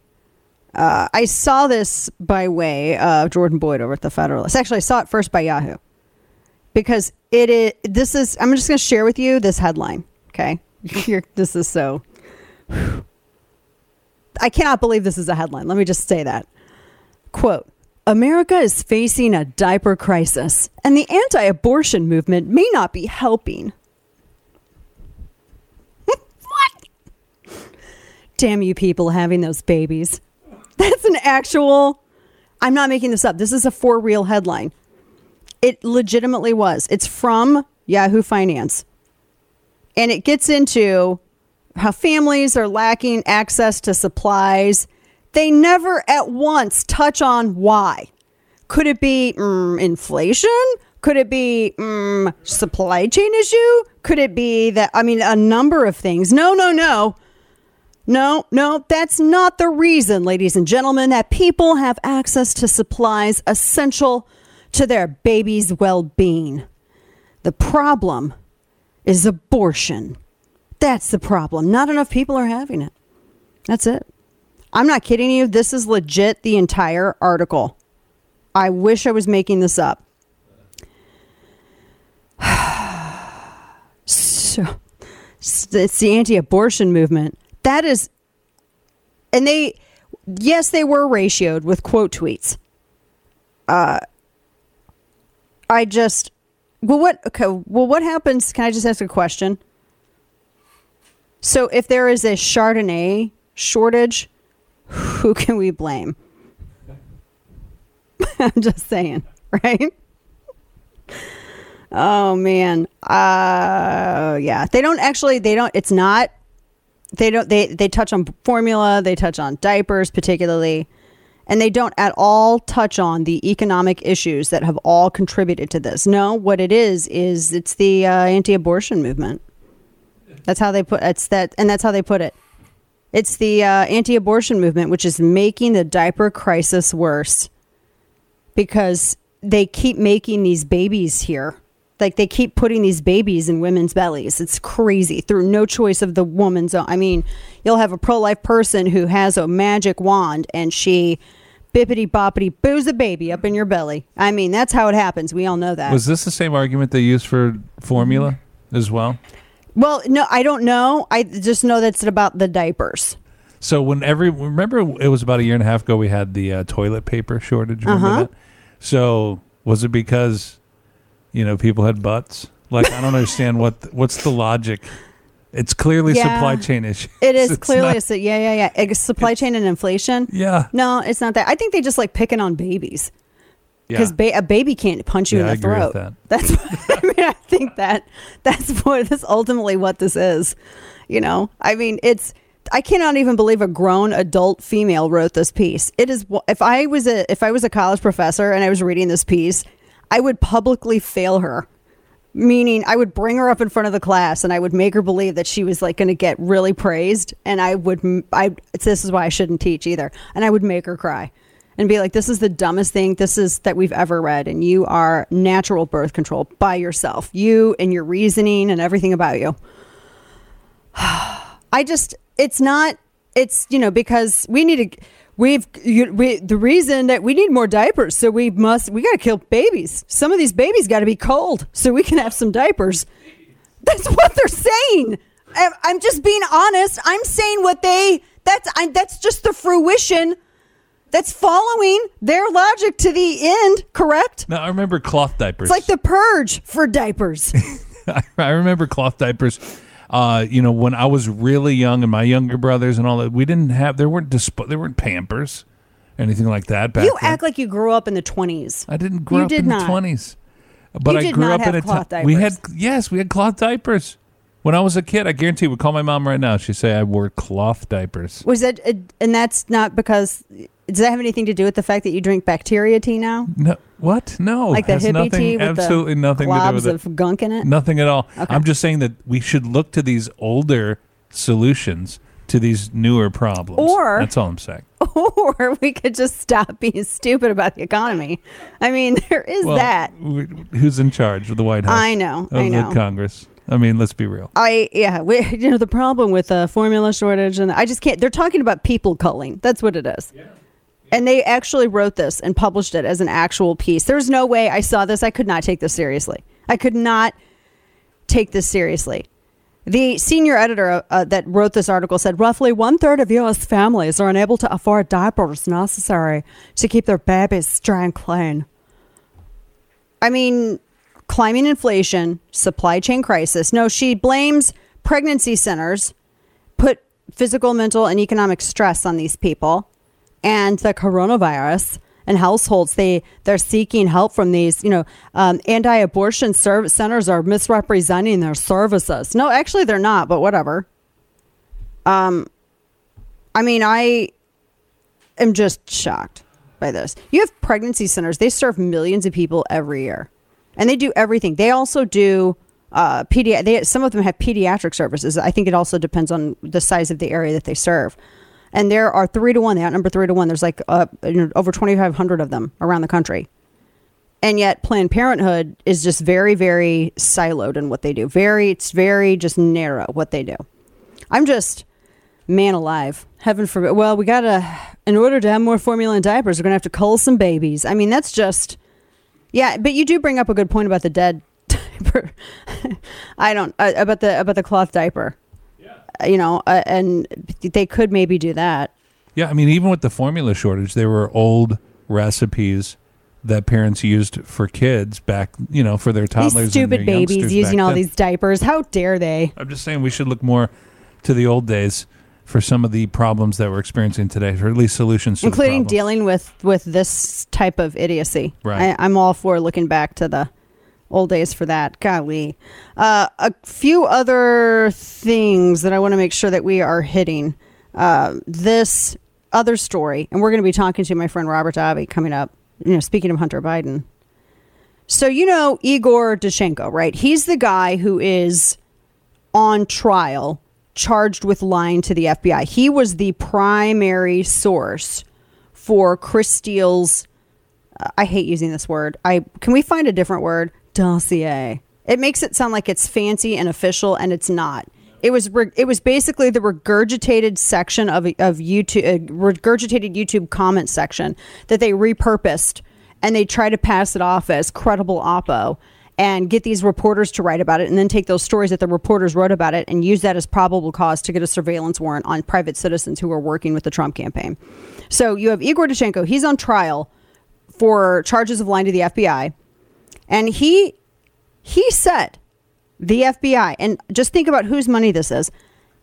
Uh, I saw this by way of Jordan Boyd over at the Federalist. Actually, I saw it first by Yahoo because it is. This is. I'm just going to share with you this headline. Okay, <laughs> this is so. I cannot believe this is a headline. Let me just say that. Quote America is facing a diaper crisis, and the anti abortion movement may not be helping. <laughs> what? Damn you people having those babies. That's an actual. I'm not making this up. This is a for real headline. It legitimately was. It's from Yahoo Finance. And it gets into how families are lacking access to supplies. They never at once touch on why. Could it be mm, inflation? Could it be mm, supply chain issue? Could it be that, I mean, a number of things? No, no, no. No, no, that's not the reason, ladies and gentlemen, that people have access to supplies essential to their baby's well being. The problem is abortion. That's the problem. Not enough people are having it. That's it. I'm not kidding you. This is legit the entire article. I wish I was making this up. <sighs> so, it's the anti abortion movement. That is, and they, yes, they were ratioed with quote tweets. Uh, I just, well, what, okay, well, what happens? Can I just ask a question? So, if there is a Chardonnay shortage, who can we blame? <laughs> I'm just saying, right? Oh man. Uh yeah. They don't actually they don't it's not they don't they they touch on formula, they touch on diapers particularly, and they don't at all touch on the economic issues that have all contributed to this. No, what it is is it's the uh, anti-abortion movement. That's how they put it's that and that's how they put it. It's the uh, anti-abortion movement which is making the diaper crisis worse because they keep making these babies here. Like they keep putting these babies in women's bellies. It's crazy through no choice of the woman's own. I mean, you'll have a pro-life person who has a magic wand and she bippity boppity boos a baby up in your belly. I mean, that's how it happens. We all know that. Was this the same argument they used for formula as well? well, no, I don't know. I just know that's about the diapers. So when every remember it was about a year and a half ago we had the uh, toilet paper shortage. Remember Uh-huh. that? So was it because you know people had butts? Like I don't understand what what's the logic. It's clearly Yeah. supply chain issue. It is <laughs> It's clearly not- a, yeah, yeah, yeah. It's supply chain and inflation. Yeah. No, it's not that. I think they just like picking on babies Yeah. because ba- a baby can't punch you Yeah, in the throat. <laughs> That's. I mean, I think that that's what this ultimately what this is. You know, I mean, it's. I cannot even believe a grown adult female wrote this piece. It is. If I was a if I was a college professor and I was reading this piece, I would publicly fail her. Meaning I would bring her up in front of the class and I would make her believe that she was like going to get really praised and I would I this is why I shouldn't teach either. And I would make her cry and be like this is the dumbest thing this is that we've ever read and you are natural birth control by yourself. You and your reasoning and everything about you. <sighs> I just it's not it's you know because we need to we've you, we, the reason that we need more diapers so we must we got to kill babies. Some of these babies got to be cold so we can have some diapers. That's what they're saying. I- i'm just being honest. I'm saying what they that's I, that's just the fruition that's following their logic to the end correct? Now I remember cloth diapers. it's like the purge for diapers. <laughs> I remember cloth diapers. Uh, you know, when I was really young, and my younger brothers and all that, we didn't have there weren't disp- there weren't Pampers, anything like that back you then. act like you grew up in the 20s I didn't grow you up did in not. the twenties, but You I grew up in a cloth time we had yes, we had cloth diapers. When I was a kid, I guarantee you would call my mom right now. She'd say I wore cloth diapers. Was that, and that's not because, does that have anything to do with the fact that you drink bacteria tea now? No, what? No, Like the hippie nothing, tea with absolutely the nothing to do globs with it. of gunk in it? Nothing at all. Okay. I'm just saying that we should look to these older solutions to these newer problems. Or- that's all I'm saying. <laughs> Or we could just stop being stupid about the economy. I mean, <laughs> there is Well, that. Who's in charge of the White House? I know, Of I know. the Congress. I mean, let's be real. I yeah, we, <laughs> you know the problem with the formula shortage, and I just can't. They're talking about people culling. That's what it is. And they actually wrote this and published it as an actual piece. There's no way I saw this. I could not take this seriously. I could not take this seriously. The senior editor uh, that wrote this article said roughly one third of U.S. families are unable to afford diapers necessary to keep their babies dry and clean. I mean, climbing inflation, supply chain crisis. No, she blames pregnancy centers, put physical, mental, and economic stress on these people, and the coronavirus and households. They they're seeking help from these. You know, um, anti-abortion service centers are misrepresenting their services. No, actually, they're not. But whatever. Um, I mean, I am just shocked by this. You have pregnancy centers; they serve millions of people every year and they do everything. They also do uh, pedi- they, Some of them have pediatric services. I think it also depends on the size of the area that they serve. And there are three to one. They outnumber three to one. There's like uh, over 2,500 of them around the country. And yet, Planned Parenthood is just very, very siloed in what they do. Very, it's very just narrow what they do. I'm just, man alive. Heaven forbid. Well, we gotta, in order to have more formula and diapers, we're gonna have to cull some babies. I mean, that's just yeah, but you do bring up a good point about the dead <laughs> diaper. <laughs> I don't uh, about the about the cloth diaper. You know, uh, and they could maybe do that. Yeah, I mean, even with the formula shortage, there were old recipes that parents used for kids back, you know, for their toddlers. These stupid babies using all then. these diapers. How dare they? I'm just saying we should look more to the old days for some of the problems that we're experiencing today, or at least solutions to including dealing with with this type of idiocy. Right. I, I'm all for looking back to the old days for that. Golly, uh, a few other things that I want to make sure that we are hitting. Uh, this other story, and we're going to be talking to my friend Robert Davi coming up. You know, speaking of Hunter Biden. So you know Igor Danchenko, right? He's the guy who is on trial charged with lying to the FBI. He was the primary source for Chris Steele's uh, I hate using this word. I can we find a different word? Dossier. It makes it sound like it's fancy and official and it's not. It was re- it was basically the regurgitated section of of YouTube uh, regurgitated YouTube comment section that they repurposed and they try to pass it off as credible oppo and get these reporters to write about it and then take those stories that the reporters wrote about it and use that as probable cause to get a surveillance warrant on private citizens who are working with the Trump campaign. So you have Igor Danchenko, he's on trial for charges of lying to the FBI. And he he said the FBI and just think about whose money this is.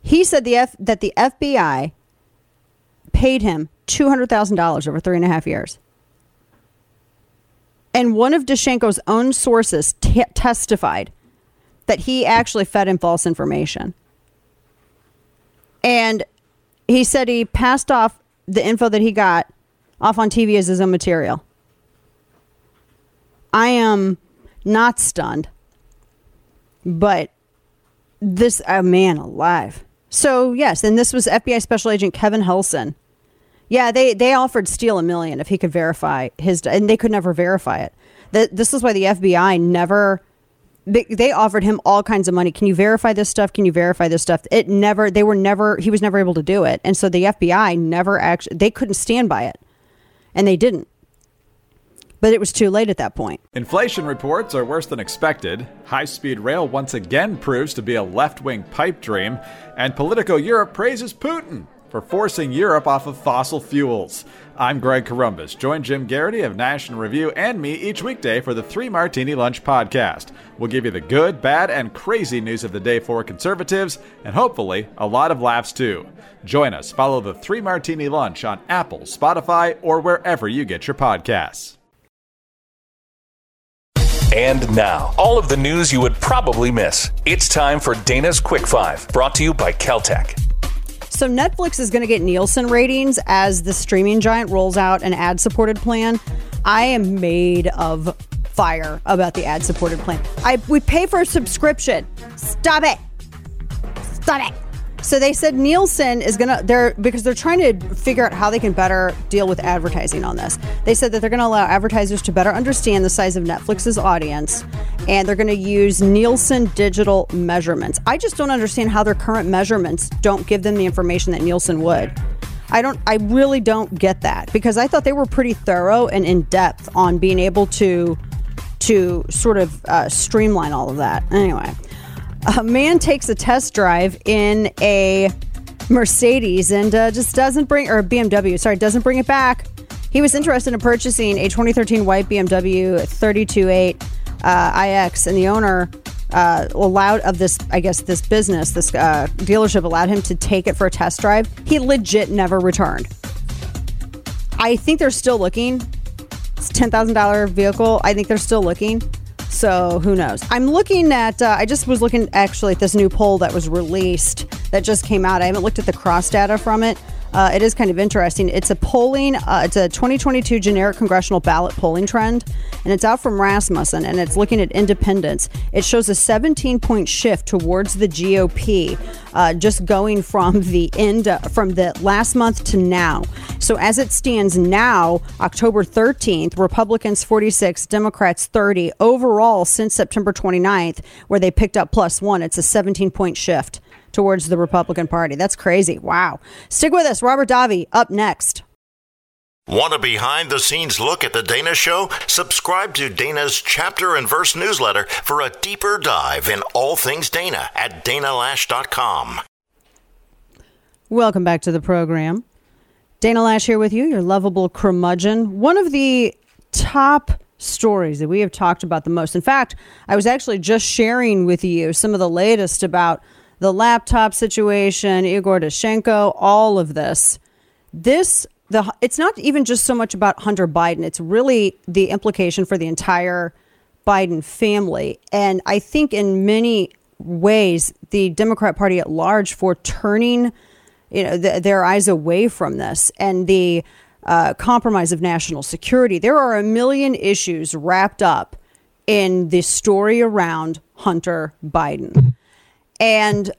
He said the F, that the FBI paid him two hundred thousand dollars over three and a half years. And one of Danchenko's own sources t- testified that he actually fed him false information. And he said he passed off the info that he got off on TV as his own material. I am not stunned, but this, a man alive. So, yes, and this was FBI Special Agent Kevin Helson. Yeah, they, they offered Steele a million if he could verify his, and they could never verify it. The, this is why the FBI never, they, they offered him all kinds of money. Can you verify this stuff? Can you verify this stuff? It never, they were never, he was never able to do it. And so the FBI never actually, they couldn't stand by it. And they didn't. But it was too late at that point. Inflation reports are worse than expected. High speed rail once again proves to be a left wing pipe dream. And Politico Europe praises Putin for forcing Europe off of fossil fuels. I'm Greg Corombus. Join Jim Geraghty of National Review and me each weekday for the Three Martini Lunch podcast. We'll give you the good, bad, and crazy news of the day for conservatives, and hopefully a lot of laughs too. Join us. Follow the Three Martini Lunch on Apple, Spotify, or wherever you get your podcasts. And now, all of the news you would probably miss. It's time for Dana's Quick Five, brought to you by KelTec. So Netflix is going to get Nielsen ratings as the streaming giant rolls out an ad-supported plan. I am made of fire about the ad-supported plan. I we pay for a subscription. Stop it. Stop it. So they said Nielsen is gonna they're because they're trying to figure out how they can better deal with advertising on this. They said that they're gonna allow advertisers to better understand the size of Netflix's audience and they're gonna use Nielsen digital measurements. I just don't understand how their current measurements don't give them the information that Nielsen would. I don't I really don't get that because I thought they were pretty thorough and in depth on being able to to sort of uh, streamline all of that. Anyway, a man takes a test drive in a Mercedes and uh, just doesn't bring, or BMW, sorry, doesn't bring it back. He was interested in purchasing a 2013 white BMW 328 uh, iX, and the owner uh, allowed of this, I guess, this business, this uh, dealership allowed him to take it for a test drive. He legit never returned. I think they're still looking. It's ten thousand dollar vehicle. I think they're still looking. So who knows? I'm looking at. Uh, I just was looking actually at this new poll that was released that just came out. I haven't looked at the cross data from it. Uh, it is kind of interesting. It's a polling. Uh, it's a 2022 generic congressional ballot polling trend, and it's out from Rasmussen, and it's looking at independents. It shows a 17 point shift towards the GOP, uh, just going from the end uh, from the last month to now. So as it stands now, October 13th, Republicans 46, Democrats 30. Overall, since September 29th, where they picked up plus one, it's a 17 point shift towards the Republican Party. That's crazy. Wow. Stick with us. Robert Davi up next. Want a behind the scenes look at The Dana Show? Subscribe to Dana's chapter and verse newsletter for a deeper dive in all things Dana at danaloesch.com. Welcome back to the program. Dana Loesch here with you, your lovable curmudgeon. One of the top stories that we have talked about the most. In fact, I was actually just sharing with you some of the latest about the laptop situation, Igor Danchenko, all of this. This the it's not even just so much about Hunter Biden. It's really the implication for the entire Biden family. And I think in many ways the Democrat Party at large for turning you know th- their eyes away from this and the uh, compromise of national security. There are a million issues wrapped up in the story around Hunter Biden. And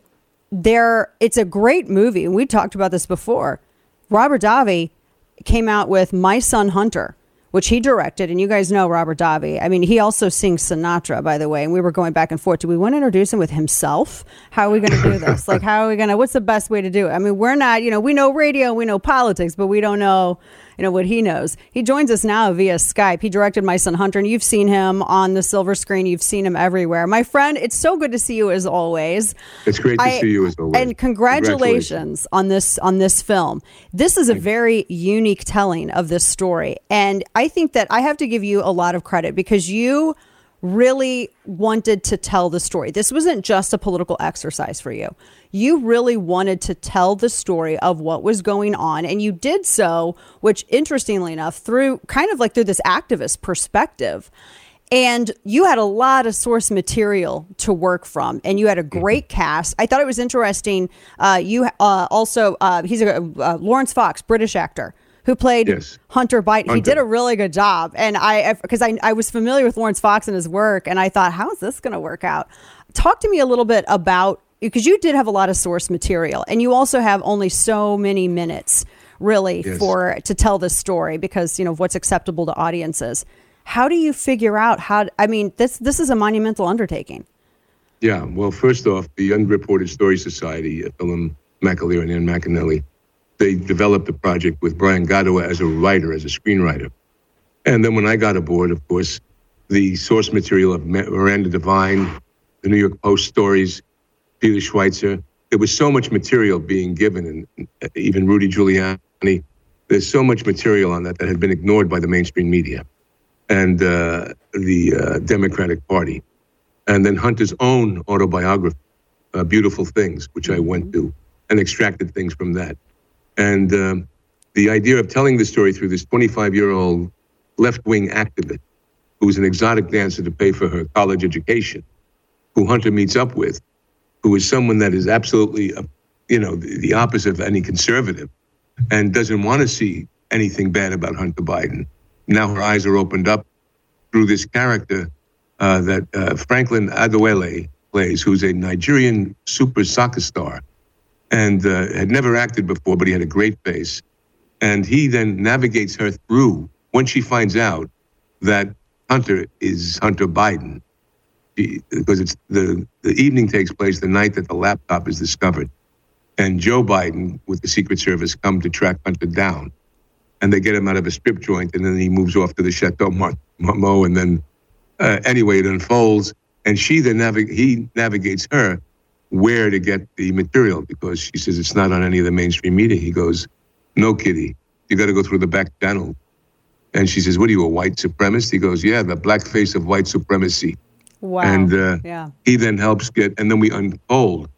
there it's a great movie. And we talked about this before. Robert Davi came out with My Son Hunter, which he directed. And you guys know Robert Davi. I mean, he also sings Sinatra, by the way. And we were going back and forth. Do we want to introduce him with himself? How are we going to do this? like, how are we going to, what's the best way to do it? I mean, we're not, you know, we know radio, we know politics, but we don't know you know what he knows. He joins us now via Skype. He directed My Son Hunter, and you've seen him on the silver screen. You've seen him everywhere. My friend, it's so good to see you as always. It's great to I- see you as always. And congratulations, on this on this film. This is a very unique telling of this story, and I think that I have to give you a lot of credit because you really wanted to tell the story. This wasn't just a political exercise for you. You really wanted to tell the story of what was going on and you did so, which interestingly enough through kind of like through this activist perspective. And you had a lot of source material to work from, and you had a great cast. I thought it was interesting. Uh, you uh, also, uh, he's a uh, Laurence Fox, British actor, who played Yes. Hunter Biden. He did a really good job, and I because I, I was familiar with Laurence Fox and his work, and I thought, how is this going to work out? Talk to me a little bit about because you did have a lot of source material, and you also have only so many minutes really Yes. for to tell this story because you know what's acceptable to audiences. How do you figure out how? I mean, this this is a monumental undertaking. Yeah, well, first off, the Unreported Story Society, uh, Phelim McAleer and Ann they developed the project with Brian Godawa as a writer, as a screenwriter. And then when I got aboard, of course, the source material of Miranda Devine, the New York Post stories, Peter Schweizer, there was so much material being given, and uh, even Rudy Giuliani. There's so much material on that that had been ignored by the mainstream media and uh, the uh, Democratic Party and then Hunter's own autobiography, uh, Beautiful Things, which I went to and extracted things from that. And um, the idea of telling the story through this 25 year old left wing activist who's an exotic dancer to pay for her college education, who Hunter meets up with, who is someone that is absolutely, uh, you know, the, the opposite of any conservative and doesn't want to see anything bad about Hunter Biden. Now her eyes are opened up through this character uh, that uh, Franklin Adewale plays, who's a Nigerian super soccer star and uh, had never acted before, but he had a great face. And he then navigates her through when she finds out that Hunter is Hunter Biden, because it's the the evening takes place the night that the laptop is discovered, and Joe Biden with the Secret Service come to track Hunter down, and they get him out of a strip joint, and then he moves off to the Chateau Mar- Marmont, and then uh, anyway it unfolds, and she then navig- he navigates her where to get the material because she says it's not on any of the mainstream media. He goes, "No, kitty, you got to go through the back channel." And she says, "What are you, a white supremacist?" He goes, "Yeah, the black face of white supremacy." Wow. And uh, yeah. he then helps get, and then we unfold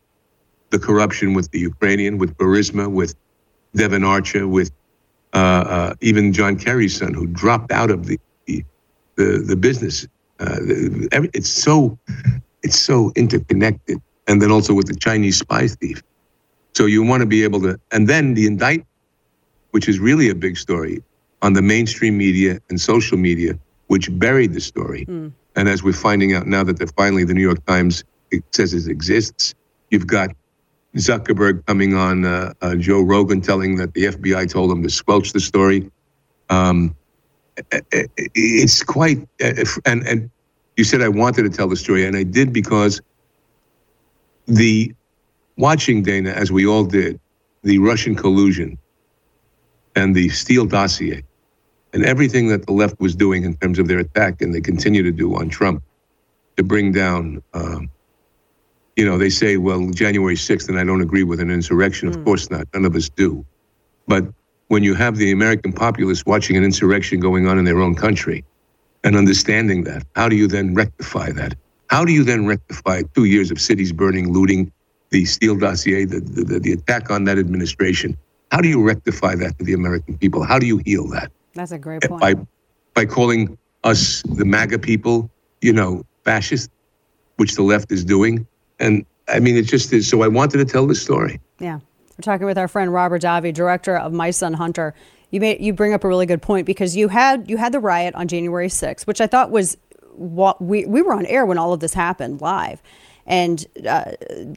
the corruption with the Ukrainian, with Burisma, with Devon Archer, with uh, uh, even John Kerry's son, who dropped out of the the, the, business. Uh, the- every- it's so it's so interconnected, and then also with the Chinese spy thief. So you want to be able to, and then the indictment, which is really a big story on the mainstream media and social media, which buried the story. And as we're finding out now that they're finally the New York Times it says it exists, you've got Zuckerberg coming on uh, uh, Joe Rogan telling that the FBI told him to squelch the story. Um, i- i- it's quite, uh, and and you said I wanted to tell the story, and I did because the watching Dana, as we all did, the Russian collusion and the Steele dossier, and everything that the left was doing in terms of their attack, and they continue to do on Trump to bring down. Um, you know, they say, well, January 6th, and I don't agree with an insurrection. Of course not. None of us do. But when you have the American populace watching an insurrection going on in their own country and understanding that, how do you then rectify that? How do you then rectify two years of cities burning, looting, the Steele dossier, the, the, the, attack on that administration? How do you rectify that to the American people? How do you heal that? That's a great point. By, by calling us, the MAGA people, you know, fascist, which the left is doing. And I mean, it just is. So I wanted to tell this story. Yeah. We're talking with our friend Robert Davi, director of My Son Hunter. You made you bring up a really good point because you had you had the riot on January 6th, which I thought was what we we were on air when all of this happened live. And uh,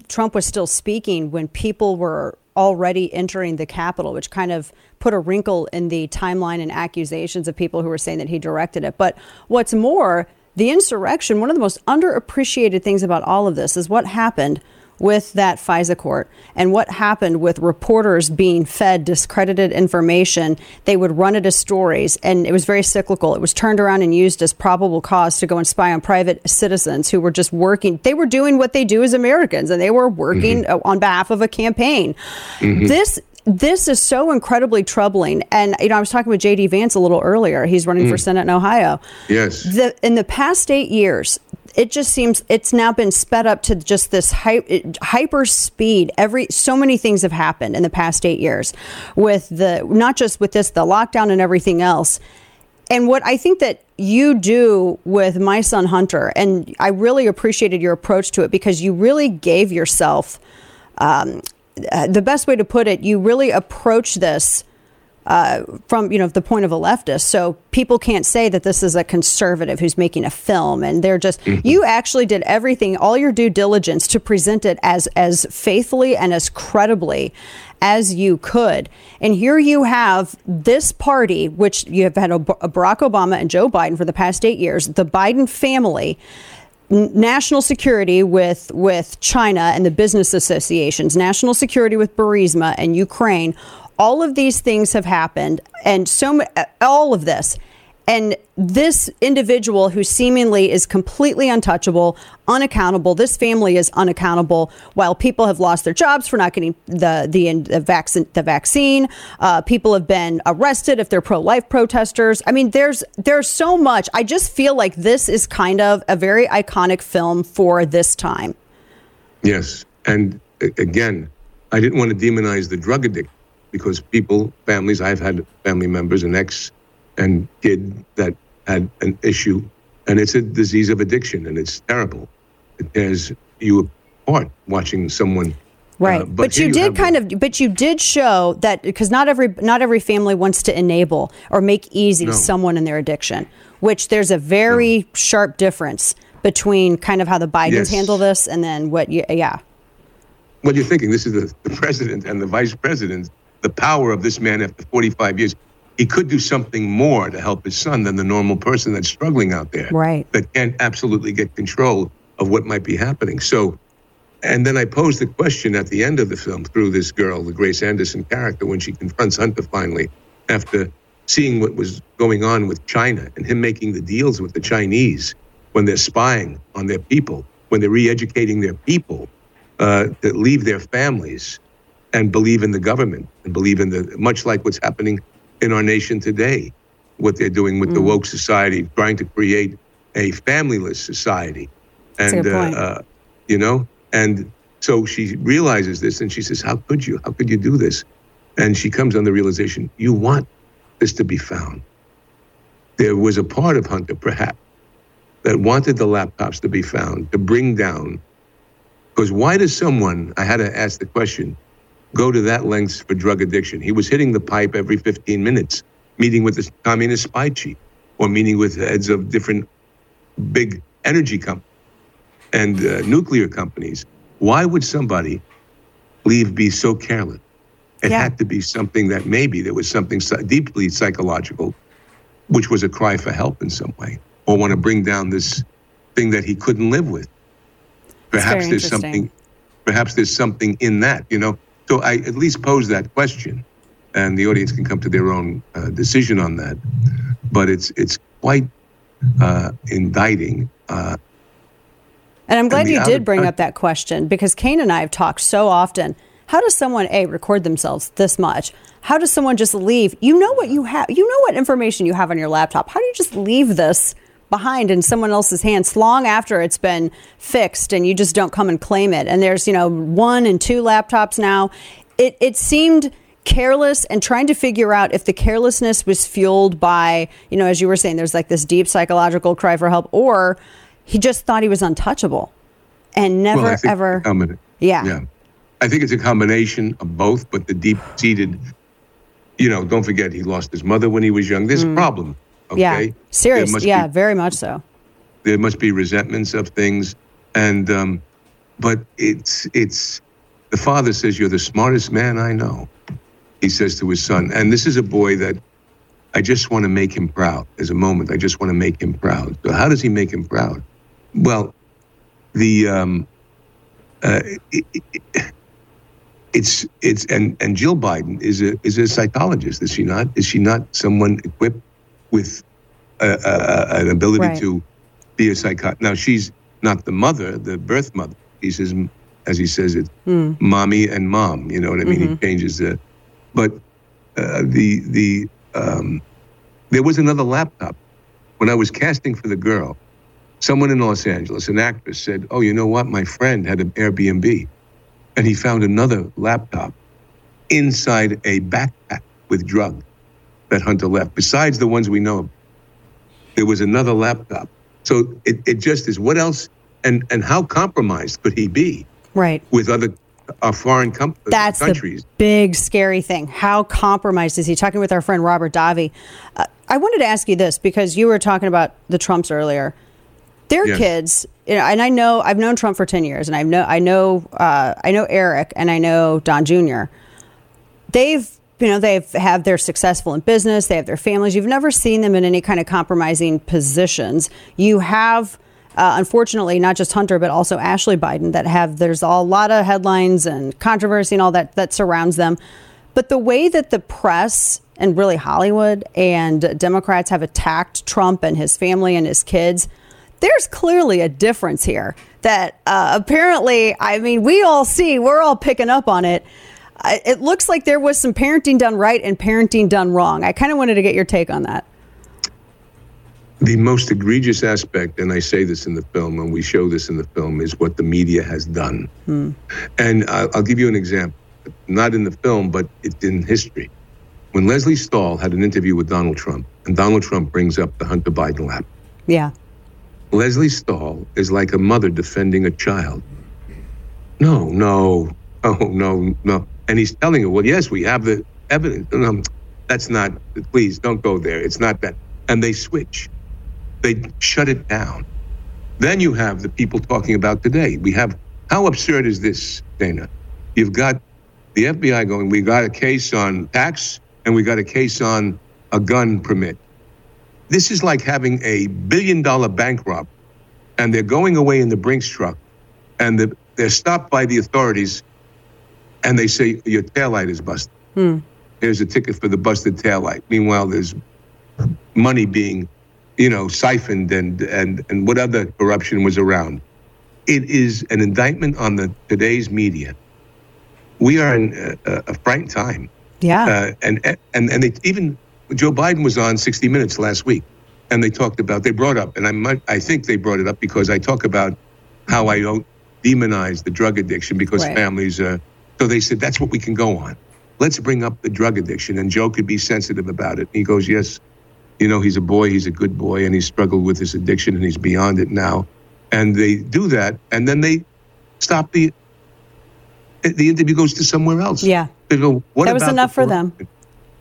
Trump was still speaking when people were already entering the Capitol, which kind of put a wrinkle in the timeline and accusations of people who were saying that he directed it. But what's more, the insurrection, one of the most underappreciated things about all of this is what happened with that FISA court and what happened with reporters being fed discredited information. They would run it as stories, and it was very cyclical. It was turned around and used as probable cause to go and spy on private citizens who were just working. They were doing what they do as Americans, and they were working uh on behalf of a campaign. Mhm. This this is so incredibly troubling. And you know, I was talking with JD Vance a little earlier. He's running for Mm. Senate in Ohio. Yes. The, in the past eight years, it just seems it's now been sped up to just this hy- hyper speed. Every so many things have happened in the past eight years, with the not just with this the lockdown and everything else. And what I think that you do with my son Hunter, and I really appreciated your approach to it because you really gave yourself um, uh, the best way to put it. You really approach this uh, from you know the point of a leftist, so people can't say that this is a conservative who's making a film, and they're just you actually did everything, all your due diligence to present it as as faithfully and as credibly as you could. And here you have this party, which you have had Ob- Barack Obama and Joe Biden for the past eight years, the Biden family national security with with China and the business associations, national security with Burisma and Ukraine. All of these things have happened, and so mu- all of this. And this individual who seemingly is completely untouchable, unaccountable, this family is unaccountable. While people have lost their jobs for not getting the the, the vaccine, the vaccine, uh, people have been arrested if they're pro-life protesters. I mean, there's there's so much. I just feel like this is kind of a very iconic film for this time. Yes. And again, I didn't want to demonize the drug addict because people, families, I've had family members, an ex and kid that had an issue, and it's a disease of addiction, and it's terrible. It tears you apart watching someone. Right, uh, but, here you did have kind of, but you did show that because not every not every family wants to enable or make easy No. someone in their addiction. Which there's a very sharp difference between kind of how the Bidens Yes. handle this and then what you, yeah. what you're thinking. This is the, the president and the vice president. The power of this man after 45 years. He could do something more to help his son than the normal person that's struggling out there. Right. That can't absolutely get control of what might be happening. So, and then I pose the question at the end of the film through this girl, the Grace Anderson character, when she confronts Hunter finally after seeing what was going on with China and him making the deals with the Chinese when they're spying on their people, when they're re-educating their people uh, that leave their families and believe in the government and believe in the much like what's happening in our nation today, what they're doing with the Mm. woke society, trying to create a familyless society, and uh, uh, you know, and so she realizes this, and she says, "How could you? How could you do this?" And she comes on the realization: you want this to be found. There was a part of Hunter, perhaps, that wanted the laptops to be found to bring down. Because why does someone? I had to ask the question go to that lengths for drug addiction. He was hitting the pipe every 15 minutes, meeting with the communist spy chief or meeting with heads of different big energy companies and uh, nuclear companies. Why would somebody leave be so careless? It had to be something that maybe there was something deeply psychological, which was a cry for help in some way, or want to bring down this thing that he couldn't live with. Perhaps there's something perhaps there's something in that, you know. So I at least pose that question, and the audience can come to their own uh, decision on that. But it's it's quite uh, indicting. Uh, And I'm glad And you did bring up that question because Kane and I have talked so often. How does someone a record themselves this much? How does someone just leave? You know what you have. You know what information you have on your laptop. How do you just leave this behind in someone else's hands long after it's been fixed and you just don't come and claim it? And there's you know one and two laptops now. It it seemed careless and trying to figure out if the carelessness was fueled by you know as you were saying there's like this deep psychological cry for help or he just thought he was untouchable and never well, ever it's a combina- yeah. Yeah. I think it's a combination of both, but the deep seated, you know, don't forget he lost his mother when he was young. There's a mm. problem. Okay. Yeah There serious yeah Be, very much so there must be resentments of things. And, um, but it's, it's, the father says, You're the smartest man I know. He says to his son. And this is a boy that I just want to make him proud. There's a moment. I just want to make him proud. So, how does he make him proud? Well, the, um, uh, it, it, it's it's and and Jill Biden is a is a psychologist. Is she not? Is she not someone equipped with a, a, an ability Right. to be a psychologist? Now she's not the mother, the birth mother. He says, as he says it, Mm. mommy and mom. You know what I mean? Mhm. He changes the, but uh, the the um, there was another laptop when I was casting for the girl. Someone in Los Angeles, an actress, said, "Oh, you know what? My friend had an Airbnb, and he found another laptop inside a backpack with drugs that Hunter left. Besides the ones we know, of. there was another laptop. So it, it just is. What else? And and how compromised could he be right with other uh, foreign com- that's countries? the big scary thing how compromised is he talking with our friend robert davi uh, i wanted to ask you this because you were talking about the trumps earlier their kids you know, and i know i've known trump for 10 years and i know i know uh, i know eric and i know don jr they've you know they've have they're successful in business they have their families. You've never seen them in any kind of compromising positions. You have uh, unfortunately not just hunter but also ashley biden that have there's a lot of headlines and controversy and all that that surrounds them. But the way that the press and really hollywood and democrats have attacked trump and his family and his kids there's clearly a difference here that uh, apparently i mean we all see we're all picking up on it it looks like there was some parenting done right and parenting done wrong. I kind of wanted to get your take on that. The most egregious aspect, and I say this in the film, and we show this in the film, is what the media has done. Hmm. And I'll, I'll give you an example, not in the film, but it's in history. When Lesley Stahl had an interview with Donald Trump, and Donald Trump brings up the Hunter Biden lap, Yeah. Lesley Stahl is like a mother defending a child. No, no, <laughs> oh, no, no. And he's telling her, well, yes, we have the evidence. No, that's not, please don't go there. It's not that. And they switch, they shut it down. Then you have the people talking about today. We have, how absurd is this, Dana? You've got the FBI going, we got a case on tax and we got a case on a gun permit. This is like having a billion dollar bank rob, and they're going away in the Brinks truck, and the, they're stopped by the authorities, and they say, Your taillight is busted. Hmm. Here's a ticket for the busted taillight. Meanwhile, there's money being, you know, siphoned and, and, and what other corruption was around. It is an indictment on the today's media. We are in a, a frightened time. Yeah. Uh, and and and they, even Joe Biden was on 60 Minutes last week, and they talked about they brought up, and I might I think they brought it up because I talk about how I don't demonize the drug addiction because Right. families. Uh, so they said that's what we can go on. Let's bring up the drug addiction, and Joe could be sensitive about it. He goes, yes, you know, he's a boy, he's a good boy, and he struggled with his addiction, and he's beyond it now. And they do that, and then they stop the the interview goes to somewhere else. Yeah. They go, what that was about enough the for them.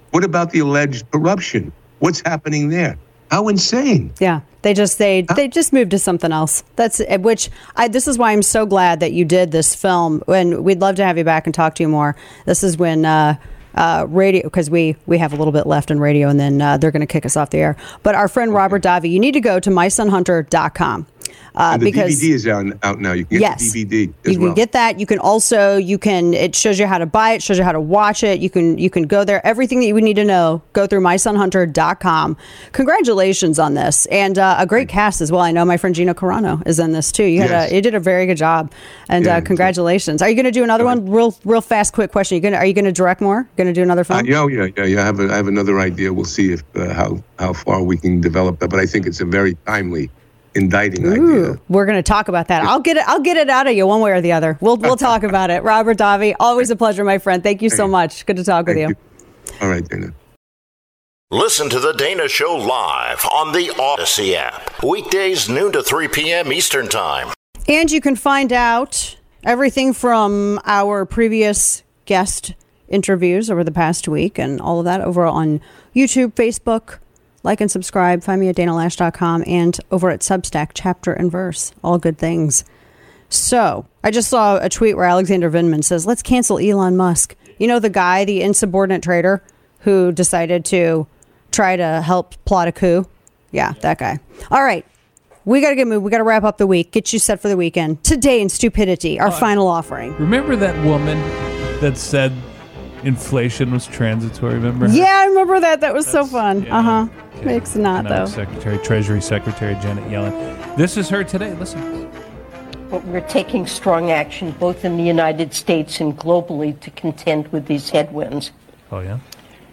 what about the alleged corruption? What's happening there? How insane! Yeah, they just they they just moved to something else. That's which I. This is why I'm so glad that you did this film, and we'd love to have you back and talk to you more. This is when. Uh, uh, radio because we we have a little bit left in radio and then uh, they're going to kick us off the air but our friend robert davi you need to go to mysonhunter.com uh, the because DVD is out, out now. You can get Yes. the DVD as you well. can get that. You can also you can it shows you how to buy it shows you how to watch it. You can you can go there. Everything that you would need to know go through mysonhunter.com congratulations on this. And uh, a great cast as well. I know my friend gina carano is in this too. You had Yes. a, you did a very good job. And Yeah, uh, congratulations. Are you going to do another one? Real real fast quick question. You gonna are you going to direct more? Going to do another film? Uh, yeah, oh, yeah, yeah, yeah. I have, a, I have another idea. We'll see if uh, how how far we can develop that. But I think it's a very timely indicting idea. We're going to talk about that. I'll get it. I'll get it out of you one way or the other. We'll we'll talk about it. Robert Davi, always a pleasure, my friend. Thank you so much. Good to talk with you. All right, Dana. Listen to The Dana Show live on the Audacy app. Weekdays, noon to 3 p.m. Eastern Time. And you can find out everything from our previous guest interviews over the past week and all of that over on YouTube, Facebook. Like and subscribe. Find me at danaloesch.com and over at Substack, chapter and verse. All good things. So I just saw a tweet where Alexander Vindman says, let's cancel Elon Musk. You know, the guy, the insubordinate traitor who decided to try to help plot a coup? Yeah, that guy. All right. We got to get moved. We got to wrap up the week. Get you set for the weekend. Today in stupidity, our uh, final offering. Remember that woman that said inflation was transitory? Remember? Yeah, I remember that. That was so fun. Uh huh. It's not Economic though. Secretary, Treasury Secretary Janet Yellen. This is her today. Listen. But we're taking strong action both in the United States and globally to contend with these headwinds. Oh yeah.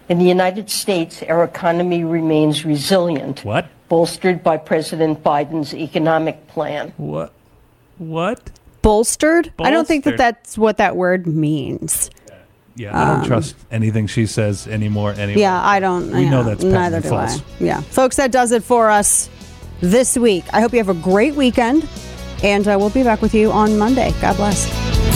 In the United States, our economy remains resilient. What? Bolstered by President Biden's economic plan. What? What? Bolstered? I don't think that that's what that word means. Yeah, I don't Um, trust anything she says anymore. Anyway. Yeah, I don't. We yeah, know that's neither do false. I. Yeah, folks, that does it for us this week. I hope you have a great weekend, and uh, we'll be back with you on Monday. God bless.